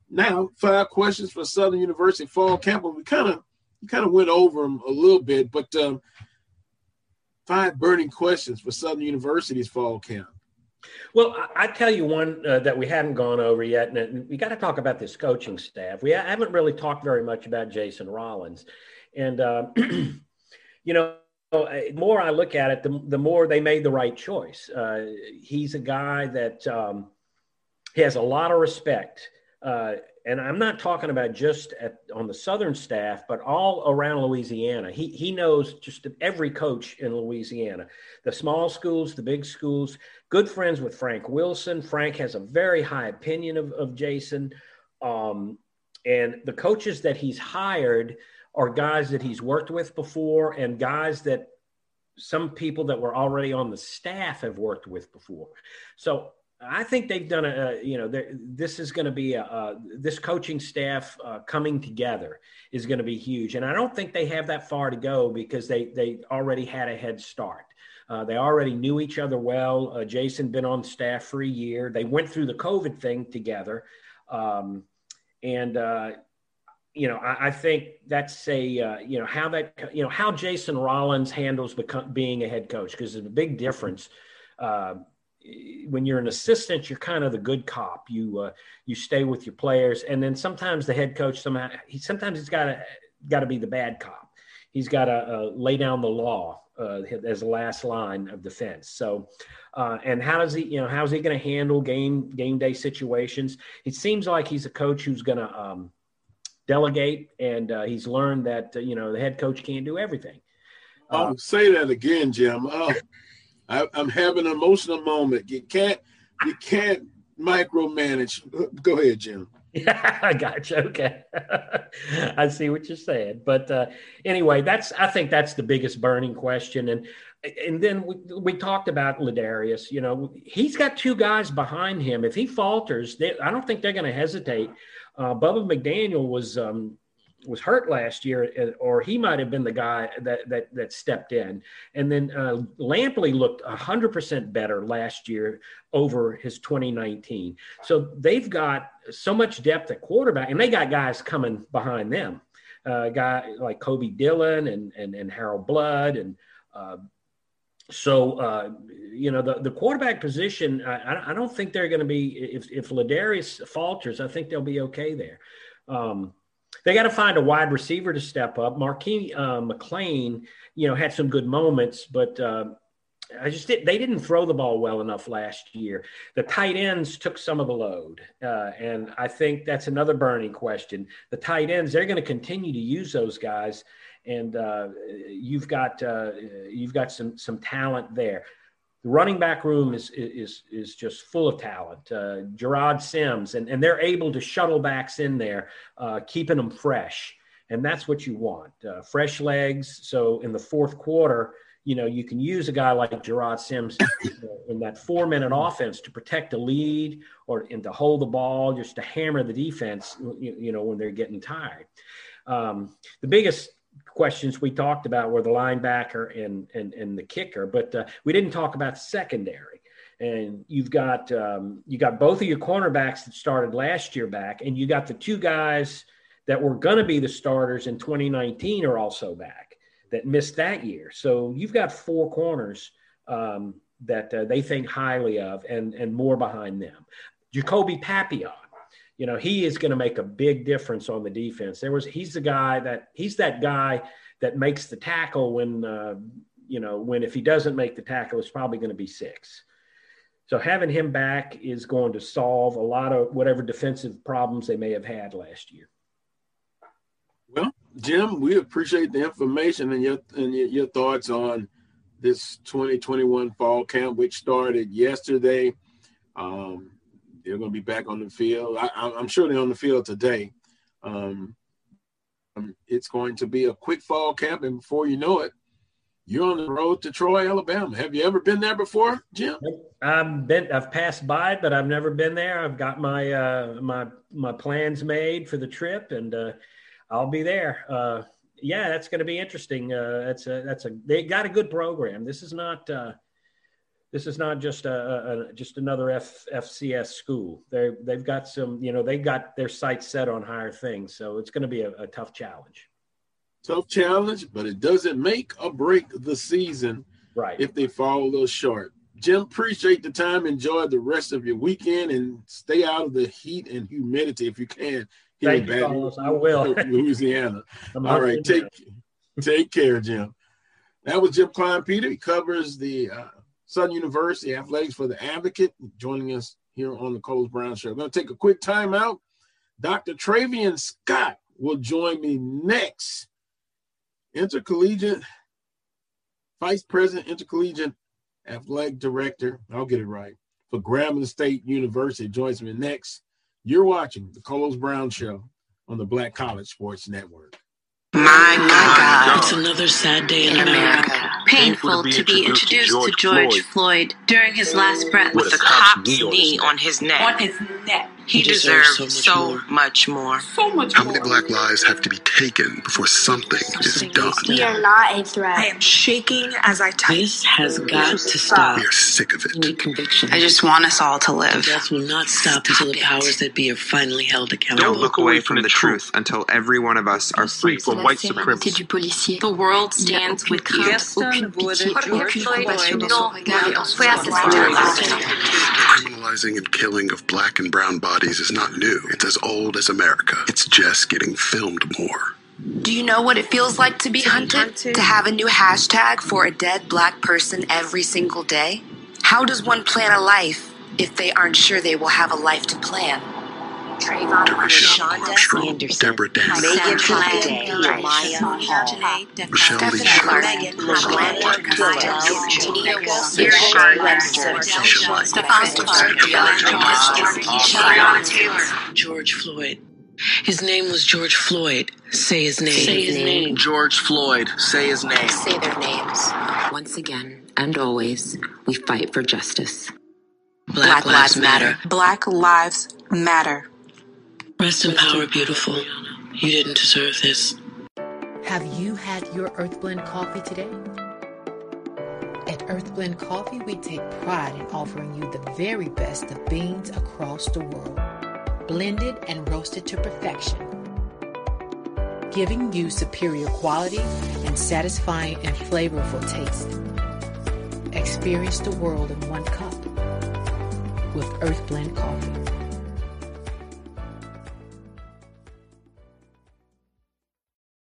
Now, five questions for Southern University fall camp. We kind of we kind of went over them a little bit, but um, five burning questions for Southern University's fall camp. Well, I, tell you one uh, that we hadn't gone over yet, and we got to talk about this coaching staff. We haven't really talked very much about Jason Rollins, and uh, you know, the more I look at it, the, the more they made the right choice. Uh, he's a guy that um, he has a lot of respect. Uh, and I'm not talking about just at, on the southern staff, but all around Louisiana. He he knows just every coach in Louisiana, the small schools, the big schools. Good friends with Frank Wilson. Frank has a very high opinion of, of Jason, um, and the coaches that he's hired are guys that he's worked with before, and guys that some people that were already on the staff have worked with before. So I think they've done a, you know, this is going to be a, a, this coaching staff uh, coming together is going to be huge, and I don't think they have that far to go because they they already had a head start. Uh, they already knew each other well. Uh, Jason been on staff for a year. They went through the COVID thing together, um, and uh, you know, I, I, think that's a uh, you know how that you know how Jason Rollins handles become, being a head coach because there's a big difference. Uh, when you're an assistant, you're kind of the good cop. You uh, you stay with your players, and then sometimes the head coach somehow he sometimes he's got to got to be the bad cop. He's got to uh, lay down the law uh, as the last line of defense. So, uh, and how does he, you know, how's he going to handle game game day situations? It seems like he's a coach who's going to um, delegate, and uh, he's learned that uh, you know the head coach can't do everything. Uh, say that again, Jim. Oh, I, am having an emotional moment. You can't you can't micromanage. Go ahead, Jim. Yeah, I got you. Okay, I see what you're saying. But uh, anyway, that's I think that's the biggest burning question. And and then we, we talked about Ladarius. You know, he's got two guys behind him. If he falters, they, I don't think they're going to hesitate uh, Bubba McDaniel was um, was hurt last year, uh, or he might have been the guy that that that stepped in. And then uh, Lampley looked hundred percent better last year over his 2019. So they've got so much depth at quarterback, and they got guys coming behind them. Uh, guy like Kobe Dillon and and and Harold Blood and. Uh, so uh, you know the, the quarterback position I, I don't think they're going to be if if Ladarius falters I think they'll be okay there. Um, they got to find a wide receiver to step up. Marquis uh, McClain, you know, had some good moments, but uh, I just did, they didn't throw the ball well enough last year. The tight ends took some of the load, uh, and I think that's another burning question. The tight ends they're going to continue to use those guys and uh, you've got uh, you've got some some talent there. The running back room is is is just full of talent. Uh, Gerard Sims, and and they're able to shuttle backs in there, uh, keeping them fresh, and that's what you want, uh, fresh legs. So in the fourth quarter. You know, you can use a guy like Gerard Sims in that four-minute offense to protect a lead or and to hold the ball, just to hammer the defense. You, you know, when they're getting tired. Um, the biggest questions we talked about were the linebacker and and, and the kicker, but uh, we didn't talk about secondary. And you've got um, you got both of your cornerbacks that started last year back, and you got the two guys that were going to be the starters in 2019 are also back that missed that year. So you've got four corners um, that uh, they think highly of, and and more behind them. Jacoby Papillon you know, he is going to make a big difference on the defense. There was he's the guy that he's that guy that makes the tackle when uh, you know when if he doesn't make the tackle, it's probably going to be six. So having him back is going to solve a lot of whatever defensive problems they may have had last year. Well, Jim, we appreciate the information and your and your, your thoughts on this 2021 fall camp, which started yesterday. Um, they're going to be back on the field. I, am sure they're on the field today. Um, um, it's going to be a quick fall camp, and before you know it, you're on the road to Troy, Alabama. Have you ever been there before, Jim? I've been. I've passed by, but I've never been there. I've got my uh, my my plans made for the trip, and uh, I'll be there. Uh, yeah, that's going to be interesting. Uh, that's a that's a they got a good program. This is not uh, this is not just a, a, just another F, FCS school. They they've got some, you know, they got their sights set on higher things. So it's going to be a, a, tough challenge. Tough challenge, but it doesn't make or break the season. Right. If they fall a little short. Jim, appreciate the time. Enjoy the rest of your weekend and stay out of the heat and humidity if you can. Here Thank in you, Carlos. I will. Louisiana. All right, take take care, Jim. That was Jim Kleinpeter. He covers the uh, Southern University Athletics for the Advocate, joining us here on the Carlos Brown Show. I'm going to take a quick time out. Dr. Trayvean Scott will join me next. Intercollegiate Vice President, Intercollegiate Athletic Director, I'll get it right, for Grambling State University joins me next. You're watching the Carlos Brown Show on the Black College Sports Network. My God, it's another sad day in America. Painful to be introduced to George Floyd during his last breath with a cop's knee on his neck. on his neck. He deserves so much more. So much How many black lives have to be taken before something is done? We are not a threat. I am shaking as I type. This has got to stop. We are sick of it. Need conviction. I just want us all to The live. deaths will not stop until the powers that be are finally held accountable. Don't look away from the truth until every one of us are free from white supremacy. The world stands with you. Aucune pitié. Jorge Floyd Aucune no compassion. fue asesinado. Criminalizing and killing of black and brown bodies is not new. It's as old as America. It's just getting filmed more. Do you know what it feels like to be hunted? To have a new hashtag for a dead black person every single day? How does one plan a life if they aren't sure they will have a life to plan? Trayvon Tarisha Shonda Armstrong, Anderson. Deborah Davis, Megan Glenn, Glenn, Jeremiah Janae, Michelle Lee Stephanie Sharp, Megan, Lamar Megan, Watkins, Tia George Wilson, Floyd, Sharon Webster, Keisha White, Stephon Taylor, George Floyd. His name was George Floyd. Say his name. Say his name. George Floyd, say his name. Say their names. Once again, and always, we fight for justice. Black Lives Matter. Black Lives Matter. Rest in power, beautiful. You didn't deserve this. Have you had your Earth Blend coffee today? At Earth Blend Coffee, we take pride in offering you the very best of beans across the world, blended and roasted to perfection, giving you superior quality and satisfying and flavorful taste. Experience the world in one cup with Earth Blend Coffee.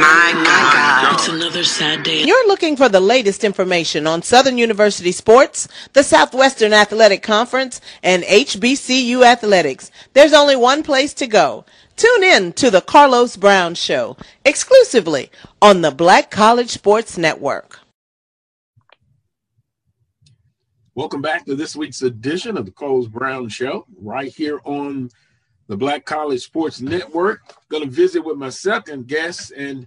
My God. It's another sad day. You're looking for the latest information on Southern University sports, the Southwestern Athletic Conference, and HBCU athletics. There's only one place to go. Tune in to the Carlos Brown Show, exclusively on the Black College Sports Network. Welcome back to this week's edition of the Carlos Brown Show, right here on the Black College Sports Network. Going to visit with my second guest and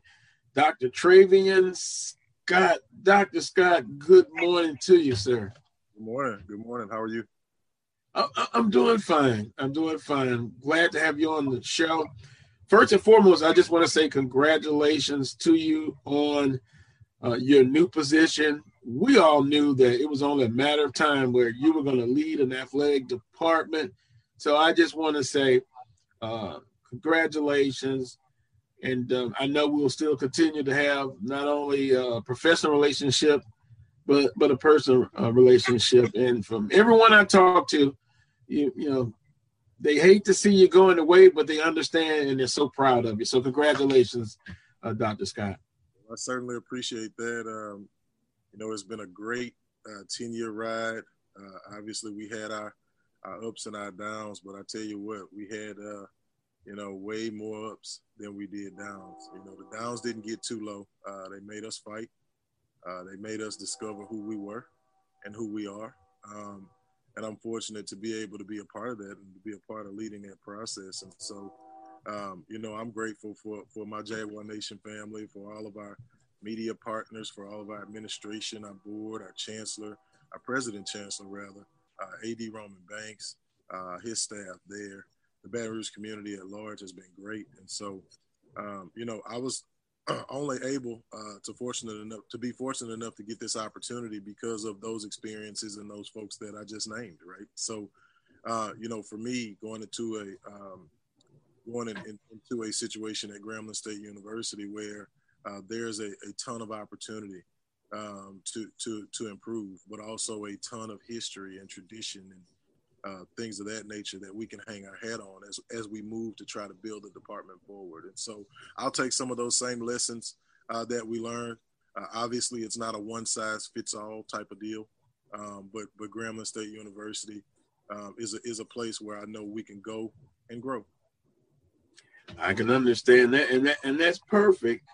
Dr. Trayvean Scott. Dr. Scott, good morning to you, sir. Good morning. Good morning. How are you? I- I'm doing fine. I'm doing fine. Glad to have you on the show. First and foremost, I just want to say congratulations to you on uh, your new position. We all knew that it was only a matter of time where you were going to lead an athletic department. So I just want to say uh, congratulations. And um, I know we'll still continue to have not only a professional relationship, but but a personal uh, relationship. And from everyone I talk to, you you know, they hate to see you going away, but they understand and they're so proud of you. So congratulations, uh, Dr. Scott. I certainly appreciate that. Um, you know, it's been a great uh, 10 year ride. Uh, obviously, we had our, our ups and our downs, but I tell you what, we had, uh, you know, way more ups than we did downs. You know, the downs didn't get too low. Uh, they made us fight. Uh, they made us discover who we were and who we are. Um, and I'm fortunate to be able to be a part of that and to be a part of leading that process. And so, um, you know, I'm grateful for, for my Jaguar Nation family, for all of our media partners, for all of our administration, our board, our chancellor, our president chancellor, rather, uh, AD Roman Banks, uh, his staff there. The Baton Rouge community at large has been great. And so, um, you know, I was only able uh, to fortunate enough to be fortunate enough to get this opportunity because of those experiences and those folks that I just named, right? So, uh, you know, for me, going into a um, going in, in, into a situation at Grambling State University where uh, there's a, a, ton of opportunity um, to to to improve, but also a ton of history and tradition and uh, things of that nature that we can hang our head on as as we move to try to build the department forward. And so I'll take some of those same lessons uh, that we learned. Uh, obviously, it's not a one size fits all type of deal, um, but but Grambling State University um, is a, is a place where I know we can go and grow. I can understand that, and that and that's perfect.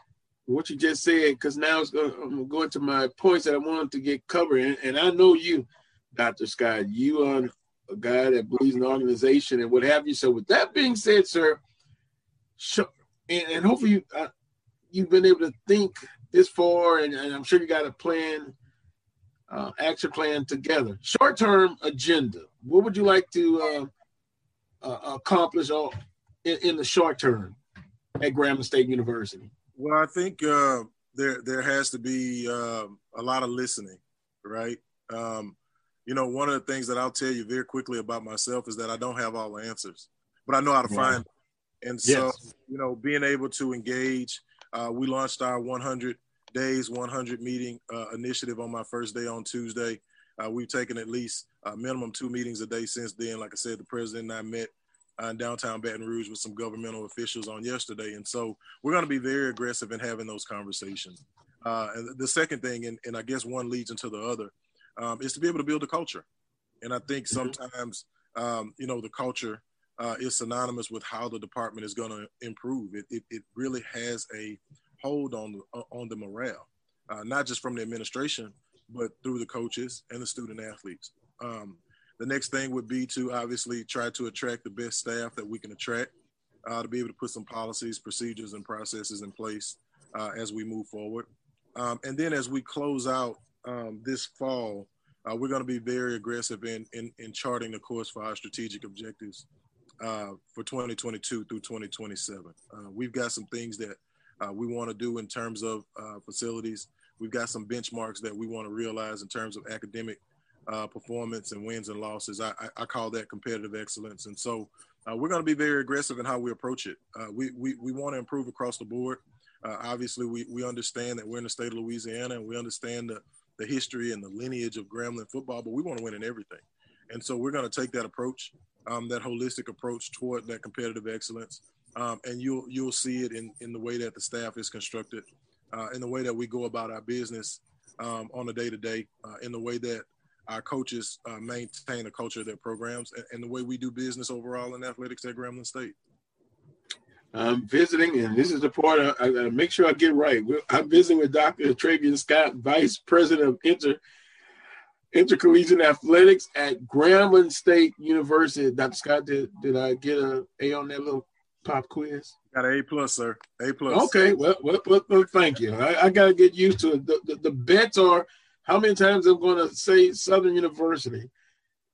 What you just said, because now going, I'm going to my points that I wanted to get covered, and, and I know you, Dr. Scott. You are a guy that believes in organization and what have you. So, with that being said, sir, and, and hopefully you, uh, you've been able to think this far, and, and I'm sure you got a plan, uh, action plan together. Short term agenda. What would you like to uh, uh accomplish all, in, in, the short term at Grambling State University? Well, I think uh, there there has to be um, a lot of listening, right? Um, you know, one of the things that I'll tell you very quickly about myself is that I don't have all the answers, but I know how to find them. And so, you know, being able to engage, uh, we launched our 100 days, 100 meeting uh, initiative on my first day on Tuesday. Uh, we've taken at least a minimum two meetings a day since then. Like I said, the president and I met uh, in downtown Baton Rouge with some governmental officials on yesterday. And so we're going to be very aggressive in having those conversations. Uh, and the second thing, and, and I guess one leads into the other, um, is to be able to build a culture. And I think mm-hmm. sometimes, um, you know, the culture uh, is synonymous with how the department is going to improve. It, it, it, really has a hold on the, on the morale, uh, not just from the administration, but through the coaches and the student athletes. Um, the next thing would be to obviously try to attract the best staff that we can attract, uh, to be able to put some policies, procedures, and processes in place uh, as we move forward. Um, and then as we close out um, this fall, uh, we're going to be very aggressive in, in, in charting the course for our strategic objectives uh, for 2022 through 2027. Uh, we've got some things that uh, we want to do in terms of uh, facilities. We've got some benchmarks that we want to realize in terms of academic uh, performance and wins and losses. I, I, I, call that competitive excellence. And so we're going to be very aggressive in how we approach it. we, we, we want to improve across the board. obviously, we, we understand that we're in the state of Louisiana and we understand the the history and the lineage of Grambling football, but we want to win in everything. And so we're going to take that approach, um, that holistic approach toward that competitive excellence. Um, and you'll you'll see it in, in the way that the staff is constructed, uh, in the way that we go about our business um, on a day to day, in the way that our coaches uh, maintain a culture of their programs, and, and, the way we do business overall in athletics at Grambling State. I'm visiting, and this is the part I, I gotta make sure I get right. I'm visiting with Dr. Trayvean Scott, Vice President of Inter Intercollegiate Athletics at Grambling State University. Dr. Scott, did, did I get a A on that little pop quiz? Got an A plus, sir. A plus. Okay, well, well, well, well thank you. I, I got to get used to it. The, the, the bets are how many times I'm going to say Southern University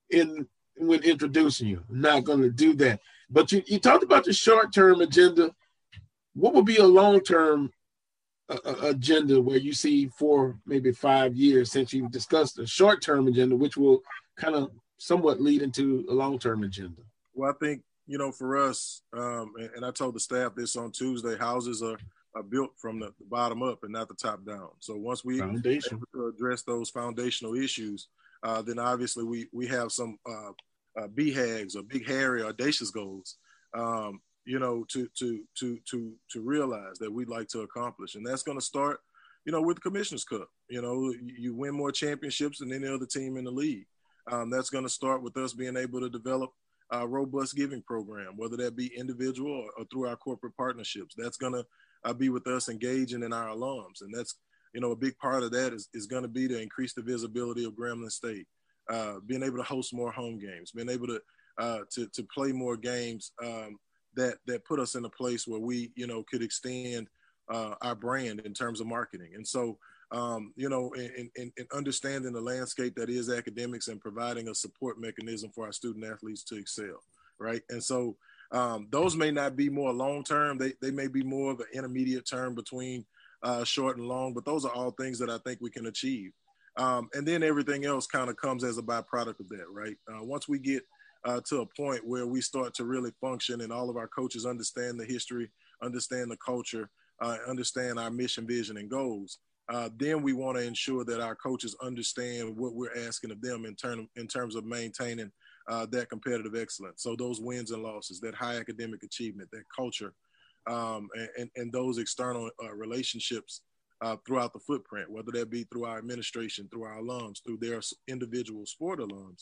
in when introducing you. I'm not going to do that. But you, you talked about the short term agenda. What would be a long term uh, uh, agenda where you see for maybe five years since you've discussed the short term agenda, which will kind of somewhat lead into a long term agenda? Well, I think, you know, for us, um, and, and, I told the staff this on Tuesday, houses are, are built from the, the bottom up and not the top down. So once we address those foundational issues, uh, then obviously we, we have some uh, uh, BHAGs or big hairy audacious goals um, you know to to to to to realize that we'd like to accomplish. And that's going to start you know with the commissioners cup. You know you win more championships than any other team in the league. Um, that's going to start with us being able to develop a robust giving program whether that be individual or, or through our corporate partnerships. That's going to uh, be with us engaging in our alums and that's you know a big part of that is, is going to be to increase the visibility of grambling state uh, being able to host more home games, being able to uh, to to play more games um, that that put us in a place where we you know could extend uh, our brand in terms of marketing. And so um, you know, in, in, in, understanding the landscape that is academics and providing a support mechanism for our student athletes to excel, right? And so Um, those may not be more long term. They they may be more of an intermediate term between uh, short and long. But those are all things that I think we can achieve. Um, and then everything else kind of comes as a byproduct of that, right? Uh, once we get uh, to a point where we start to really function and all of our coaches understand the history, understand the culture, uh, understand our mission, vision, and goals, uh, then we want to ensure that our coaches understand what we're asking of them in, term, in terms of maintaining uh, that competitive excellence. So those wins and losses, that high academic achievement, that culture, um, and, and, those external uh, relationships uh, throughout the footprint, whether that be through our administration, through our alums, through their individual sport alums,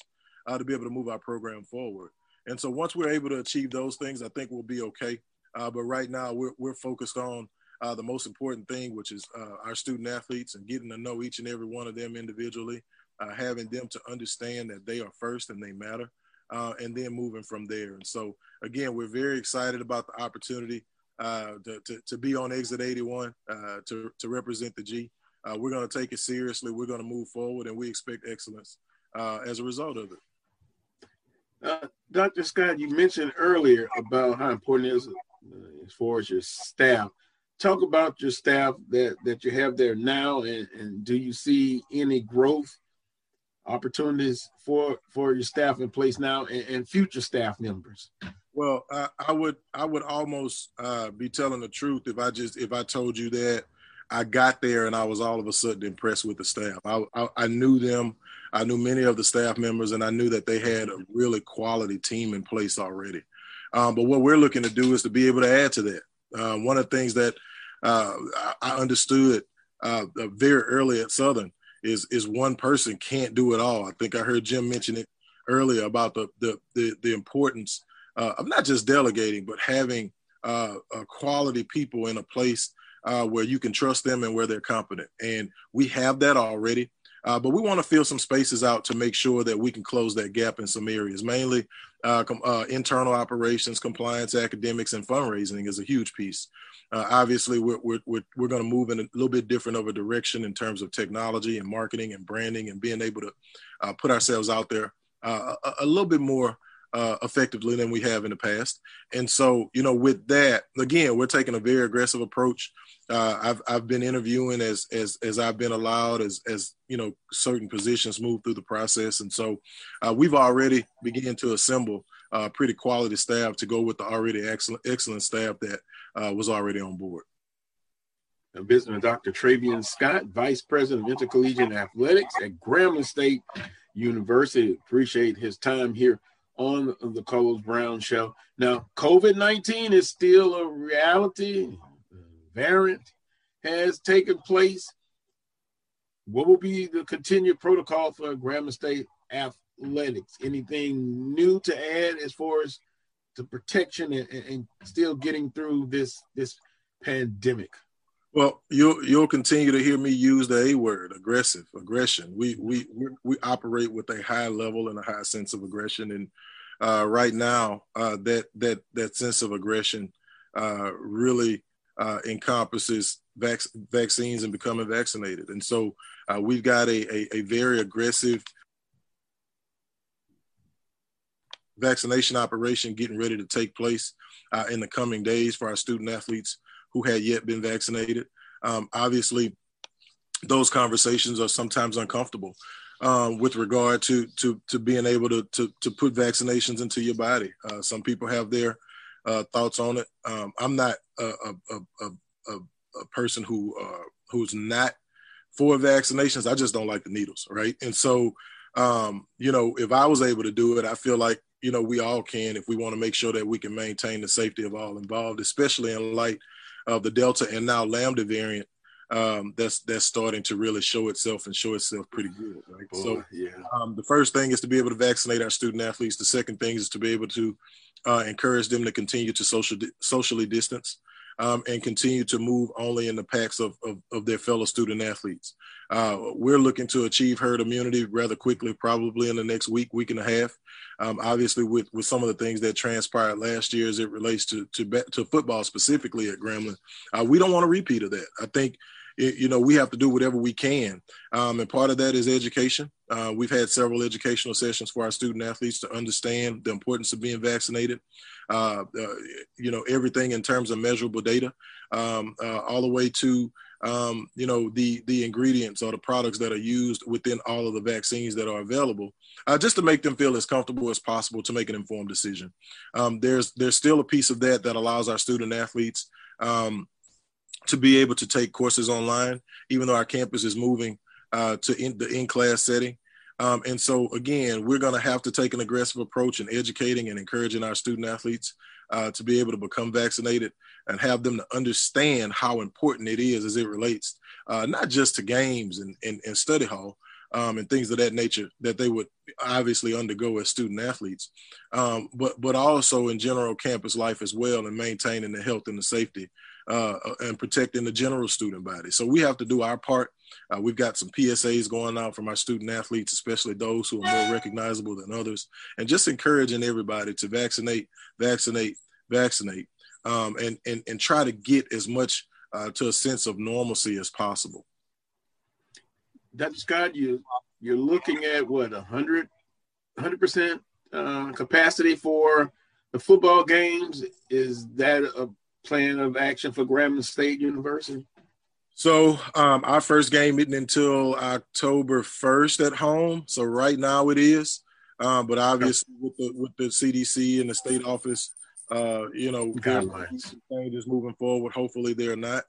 uh, to be able to move our program forward. And so once we're able to achieve those things, I think we'll be okay. Uh, but right now, we're, we're focused on uh, the most important thing, which is our student athletes and getting to know each and every one of them individually, uh, having them to understand that they are first and they matter, uh, and then moving from there. And so, again, we're very excited about the opportunity uh, to, to, to, be on Exit 81 uh, to, to represent the G. we're going to take it seriously. We're going to move forward, and we expect excellence as a result of it. Uh, Dr. Scott, you mentioned earlier about how important it is uh, as far as your staff talk about your staff that that you have there now, and, and do you see any growth opportunities for for your staff in place now and, and future staff members? Well, I, I would I would almost uh, be telling the truth if I just if I told you that I got there and I was all of a sudden impressed with the staff. I, I, I knew them. I knew many of the staff members, and I knew that they had a really quality team in place already. Um, but what we're looking to do is to be able to add to that. Uh, one of the things that uh, I understood uh, very early at Southern is is one person can't do it all. I think I heard Jim mention it earlier about the the the, the importance uh, of not just delegating, but having uh, quality people in a place uh, where you can trust them and where they're competent. And we have that already. Uh, but we want to fill some spaces out to make sure that we can close that gap in some areas. Mainly, uh, com- uh, internal operations, compliance, academics, and fundraising is a huge piece. Uh, obviously, we're, we're, we're, we're going to move in a little bit different of a direction in terms of technology and marketing and branding and being able to uh, put ourselves out there uh, a, a, little bit more uh, effectively than we have in the past. And so, you know, with that, again, we're taking a very aggressive approach. Uh, I've, I've been interviewing as, as, as I've been allowed as, as, you know, certain positions move through the process. And so uh, we've already begun to assemble uh, pretty quality staff to go with the already excellent, excellent staff that uh, was already on board. I'm visiting Dr. Trayvean Scott, Vice President of Intercollegiate Athletics at Grambling State University. Appreciate his time here on the Carlos Brown Show. Now, COVID 19 is still a reality. Variant has taken place. What will be the continued protocol for Grambling State athletics? Anything new to add as far as the protection and, and still getting through this this pandemic? Well, you'll you'll continue to hear me use the A word, aggressive, aggression. We we we operate with a high level and a high sense of aggression, and uh, right now, uh, that that that sense of aggression uh, really uh, encompasses vac- vaccines and becoming vaccinated, and so uh, we've got a, a, a very aggressive vaccination operation getting ready to take place uh, in the coming days for our student athletes who had yet been vaccinated. Um, obviously, those conversations are sometimes uncomfortable um, with regard to, to, to being able to, to, to put vaccinations into your body. Uh, some people have their uh, thoughts on it. Um, I'm not a, a, a, a, a person who uh, who's not for vaccinations. I just don't like the needles, right? And so, um, you know, if I was able to do it, I feel like you know we all can if we want to make sure that we can maintain the safety of all involved, especially in light of the Delta and now Lambda variant um, that's that's starting to really show itself and show itself pretty good. Right? Boy, so, yeah. Um, the first thing is to be able to vaccinate our student athletes. The second thing is to be able to uh, encourage them to continue to social socially distance um, and continue to move only in the packs of, of, of their fellow student athletes. Uh, we're looking to achieve herd immunity rather quickly, probably in the next week, week and a half. Um, obviously, with, with some of the things that transpired last year as it relates to to, to football specifically at Grambling, uh, we don't want a repeat of that. I think it, you know we have to do whatever we can, um, and part of that is education. Uh, we've had several educational sessions for our student athletes to understand the importance of being vaccinated. Uh, uh, you know, everything in terms of measurable data, um, uh, all the way to um, you know the the ingredients or the products that are used within all of the vaccines that are available, uh, just to make them feel as comfortable as possible to make an informed decision. Um, there's there's still a piece of that that allows our student athletes um, to be able to take courses online, even though our campus is moving uh, to in the in-class setting. Um, and so again, we're going to have to take an aggressive approach in educating and encouraging our student athletes uh, to be able to become vaccinated and have them to understand how important it is as it relates uh, not just to games and, and, and study hall um, and things of that nature that they would obviously undergo as student athletes, um, but but also in general campus life as well and maintaining the health and the safety uh, and protecting the general student body. So we have to do our part. Uh, we've got some PSAs going out from our student athletes, especially those who are more recognizable than others, and just encouraging everybody to vaccinate, vaccinate, vaccinate, um, and, and, and try to get as much uh, to a sense of normalcy as possible. Dr. Scott, you, you're looking at what, 100, 100% uh, capacity for the football games. Is that a plan of action for Grambling State University? So um, our first game isn't until October 1st at home. So right now it is. Um, but obviously with the with the CDC and the state office, uh, you know, guidelines changes moving forward. Hopefully they're not.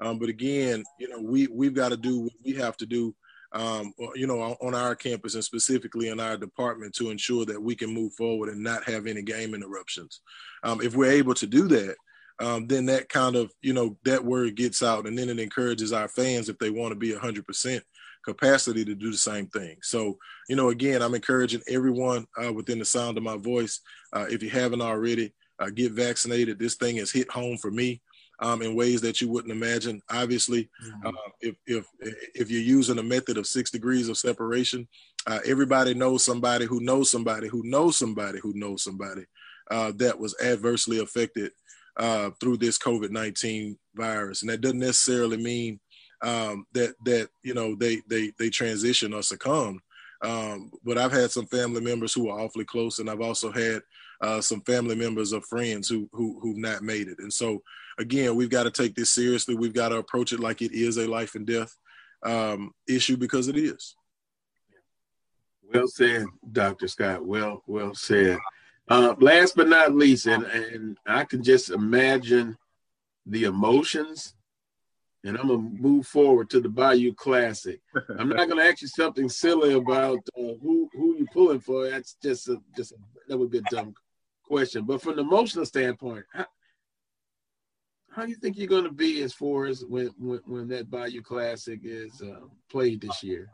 Um, but again, you know, we we've got to do what we have to do, um, you know, on our campus and specifically in our department to ensure that we can move forward and not have any game interruptions. Um, if we're able to do that, um, then that kind of, you know, that word gets out and then it encourages our fans if they want to be 100% capacity to do the same thing. So, you know, again, I'm encouraging everyone uh, within the sound of my voice, uh, if you haven't already, uh, get vaccinated. This thing has hit home for me. Um, in ways that you wouldn't imagine. Obviously, mm-hmm. uh, if if if you're using a method of six degrees of separation, uh, everybody knows somebody who knows somebody who knows somebody who knows somebody uh, that was adversely affected uh, through this COVID nineteen virus, and that doesn't necessarily mean um, that that you know they they they transition or succumb. Um, but I've had some family members who are awfully close, and I've also had uh, some family members of friends who who who've not made it. And so again, we've got to take this seriously. We've got to approach it like it is a life and death um, issue because it is. Well said, Dr. Scott. Well, well said. Uh, last but not least, and, and I can just imagine the emotions, and I'm gonna move forward to the Bayou Classic. I'm not gonna ask you something silly about uh, who who you pulling for. That's just a just a, that would be a dumb question. But from the emotional standpoint, how, how do you think you're gonna be as far as when when, when that Bayou Classic is uh, played this year?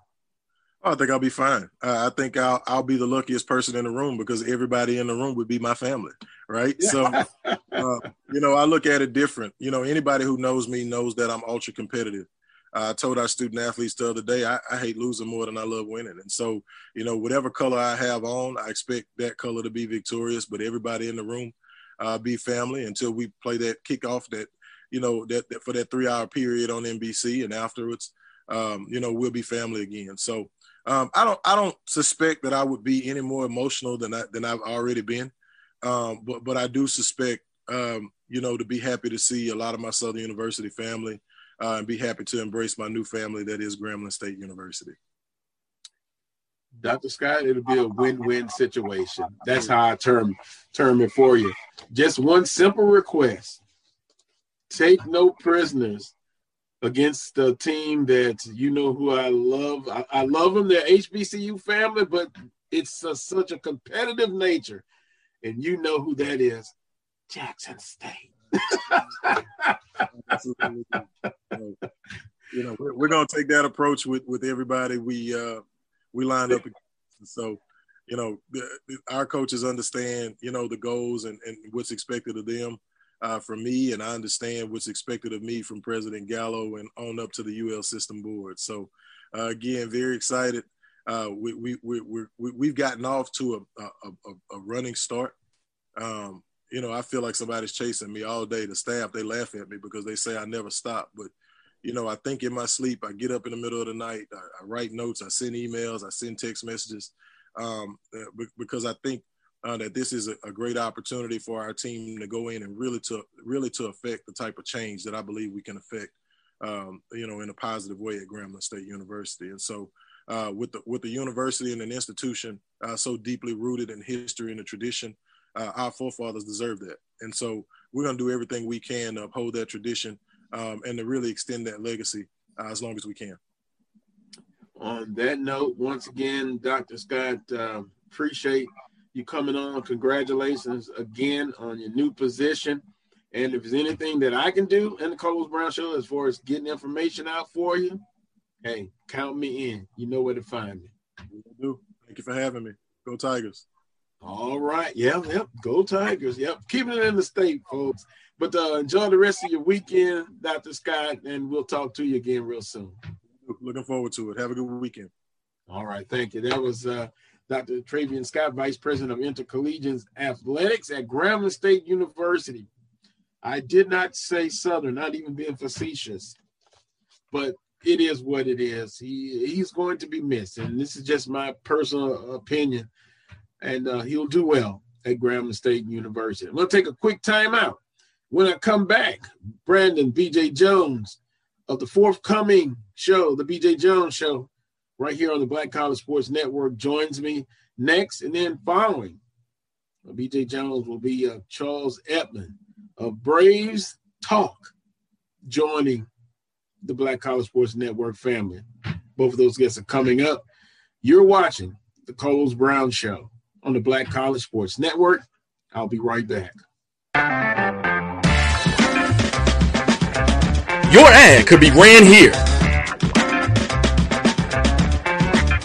I think I'll be fine. Uh, I think I'll I'll be the luckiest person in the room because everybody in the room would be my family, right? So, uh, you know, I look at it different. You know, anybody who knows me knows that I'm ultra competitive. Uh, I told our student athletes the other day, I, I, hate losing more than I love winning. And so, you know, whatever color I have on, I expect that color to be victorious. But everybody in the room uh, be family until we play that kickoff that, you know, that, that for that three hour period on NBC, and afterwards, um, you know, we'll be family again. So um, I don't I don't suspect that I would be any more emotional than I than I've already been. Um, but but I do suspect um, you know to be happy to see a lot of my Southern University family uh, and be happy to embrace my new family that is Grambling State University. Dr. Scott, it'll be a win-win situation. That's how I term term it for you. Just one simple request: take no prisoners against the team that you know who I love. I, I love them. They're HBCU family, but it's a, such a competitive nature, and you know who that is, Jackson State. you know, we're, we're going to take that approach with with everybody we uh, we line up. So, you know, the, our coaches understand, you know, the goals and, and what's expected of them uh, from me, and I understand what's expected of me from President Gallot and on up to the UL system board. So, uh, again, very excited. Uh, we, we, we, we, we've gotten off to a, a, a, a running start. Um, you know, I feel like somebody's chasing me all day. The staff, they laugh at me because they say I never stop. But, you know, I think in my sleep. I get up in the middle of the night. I, I write notes. I send emails. I send text messages um, uh, because I think uh, that this is a, a, great opportunity for our team to go in and really to really to affect the type of change that I believe we can affect, um, you know, in a positive way at Grambling State University. And so, uh, with the with the university and an institution uh, so deeply rooted in history and the tradition, uh, our forefathers deserve that. And so, we're going to do everything we can to uphold that tradition um, and to really extend that legacy uh, as long as we can. On that note, once again, Dr. Scott, uh, appreciate you coming on. Congratulations again on your new position. And if there's anything that I can do in the Carlos Brown Show as far as getting information out for you, hey, count me in. You know where to find me. do. Thank you for having me. Go Tigers. All right. Yep. Yep. Go Tigers. Yep. Keeping it in the state, folks. But uh, enjoy the rest of your weekend, Dr. Scott, and we'll talk to you again real soon. Looking forward to it. Have a good weekend. All right. Thank you. That was uh, Dr. Trayvean Scott, Vice President of Intercollegiate Athletics at Grambling State University. I did not say Southern, not even being facetious, but it is what it is. He he's going to be missed, and this is just my personal opinion. And uh, he'll do well at Grambling State University. To take a quick time out. When I come back, Brandon BJ Jones of the forthcoming show, the BJ Jones Show, right here on the Black College Sports Network, joins me next. And then following BJ Jones will be uh, Charles Edmond of Braves Talk joining the Black College Sports Network family. Both of those guests are coming up. You're watching the Carlos Brown Show on the Black College Sports Network. I'll be right back. Your ad could be ran here.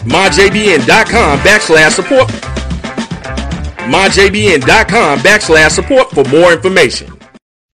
MyJBN.com backslash support. MyJBN.com backslash support for more information.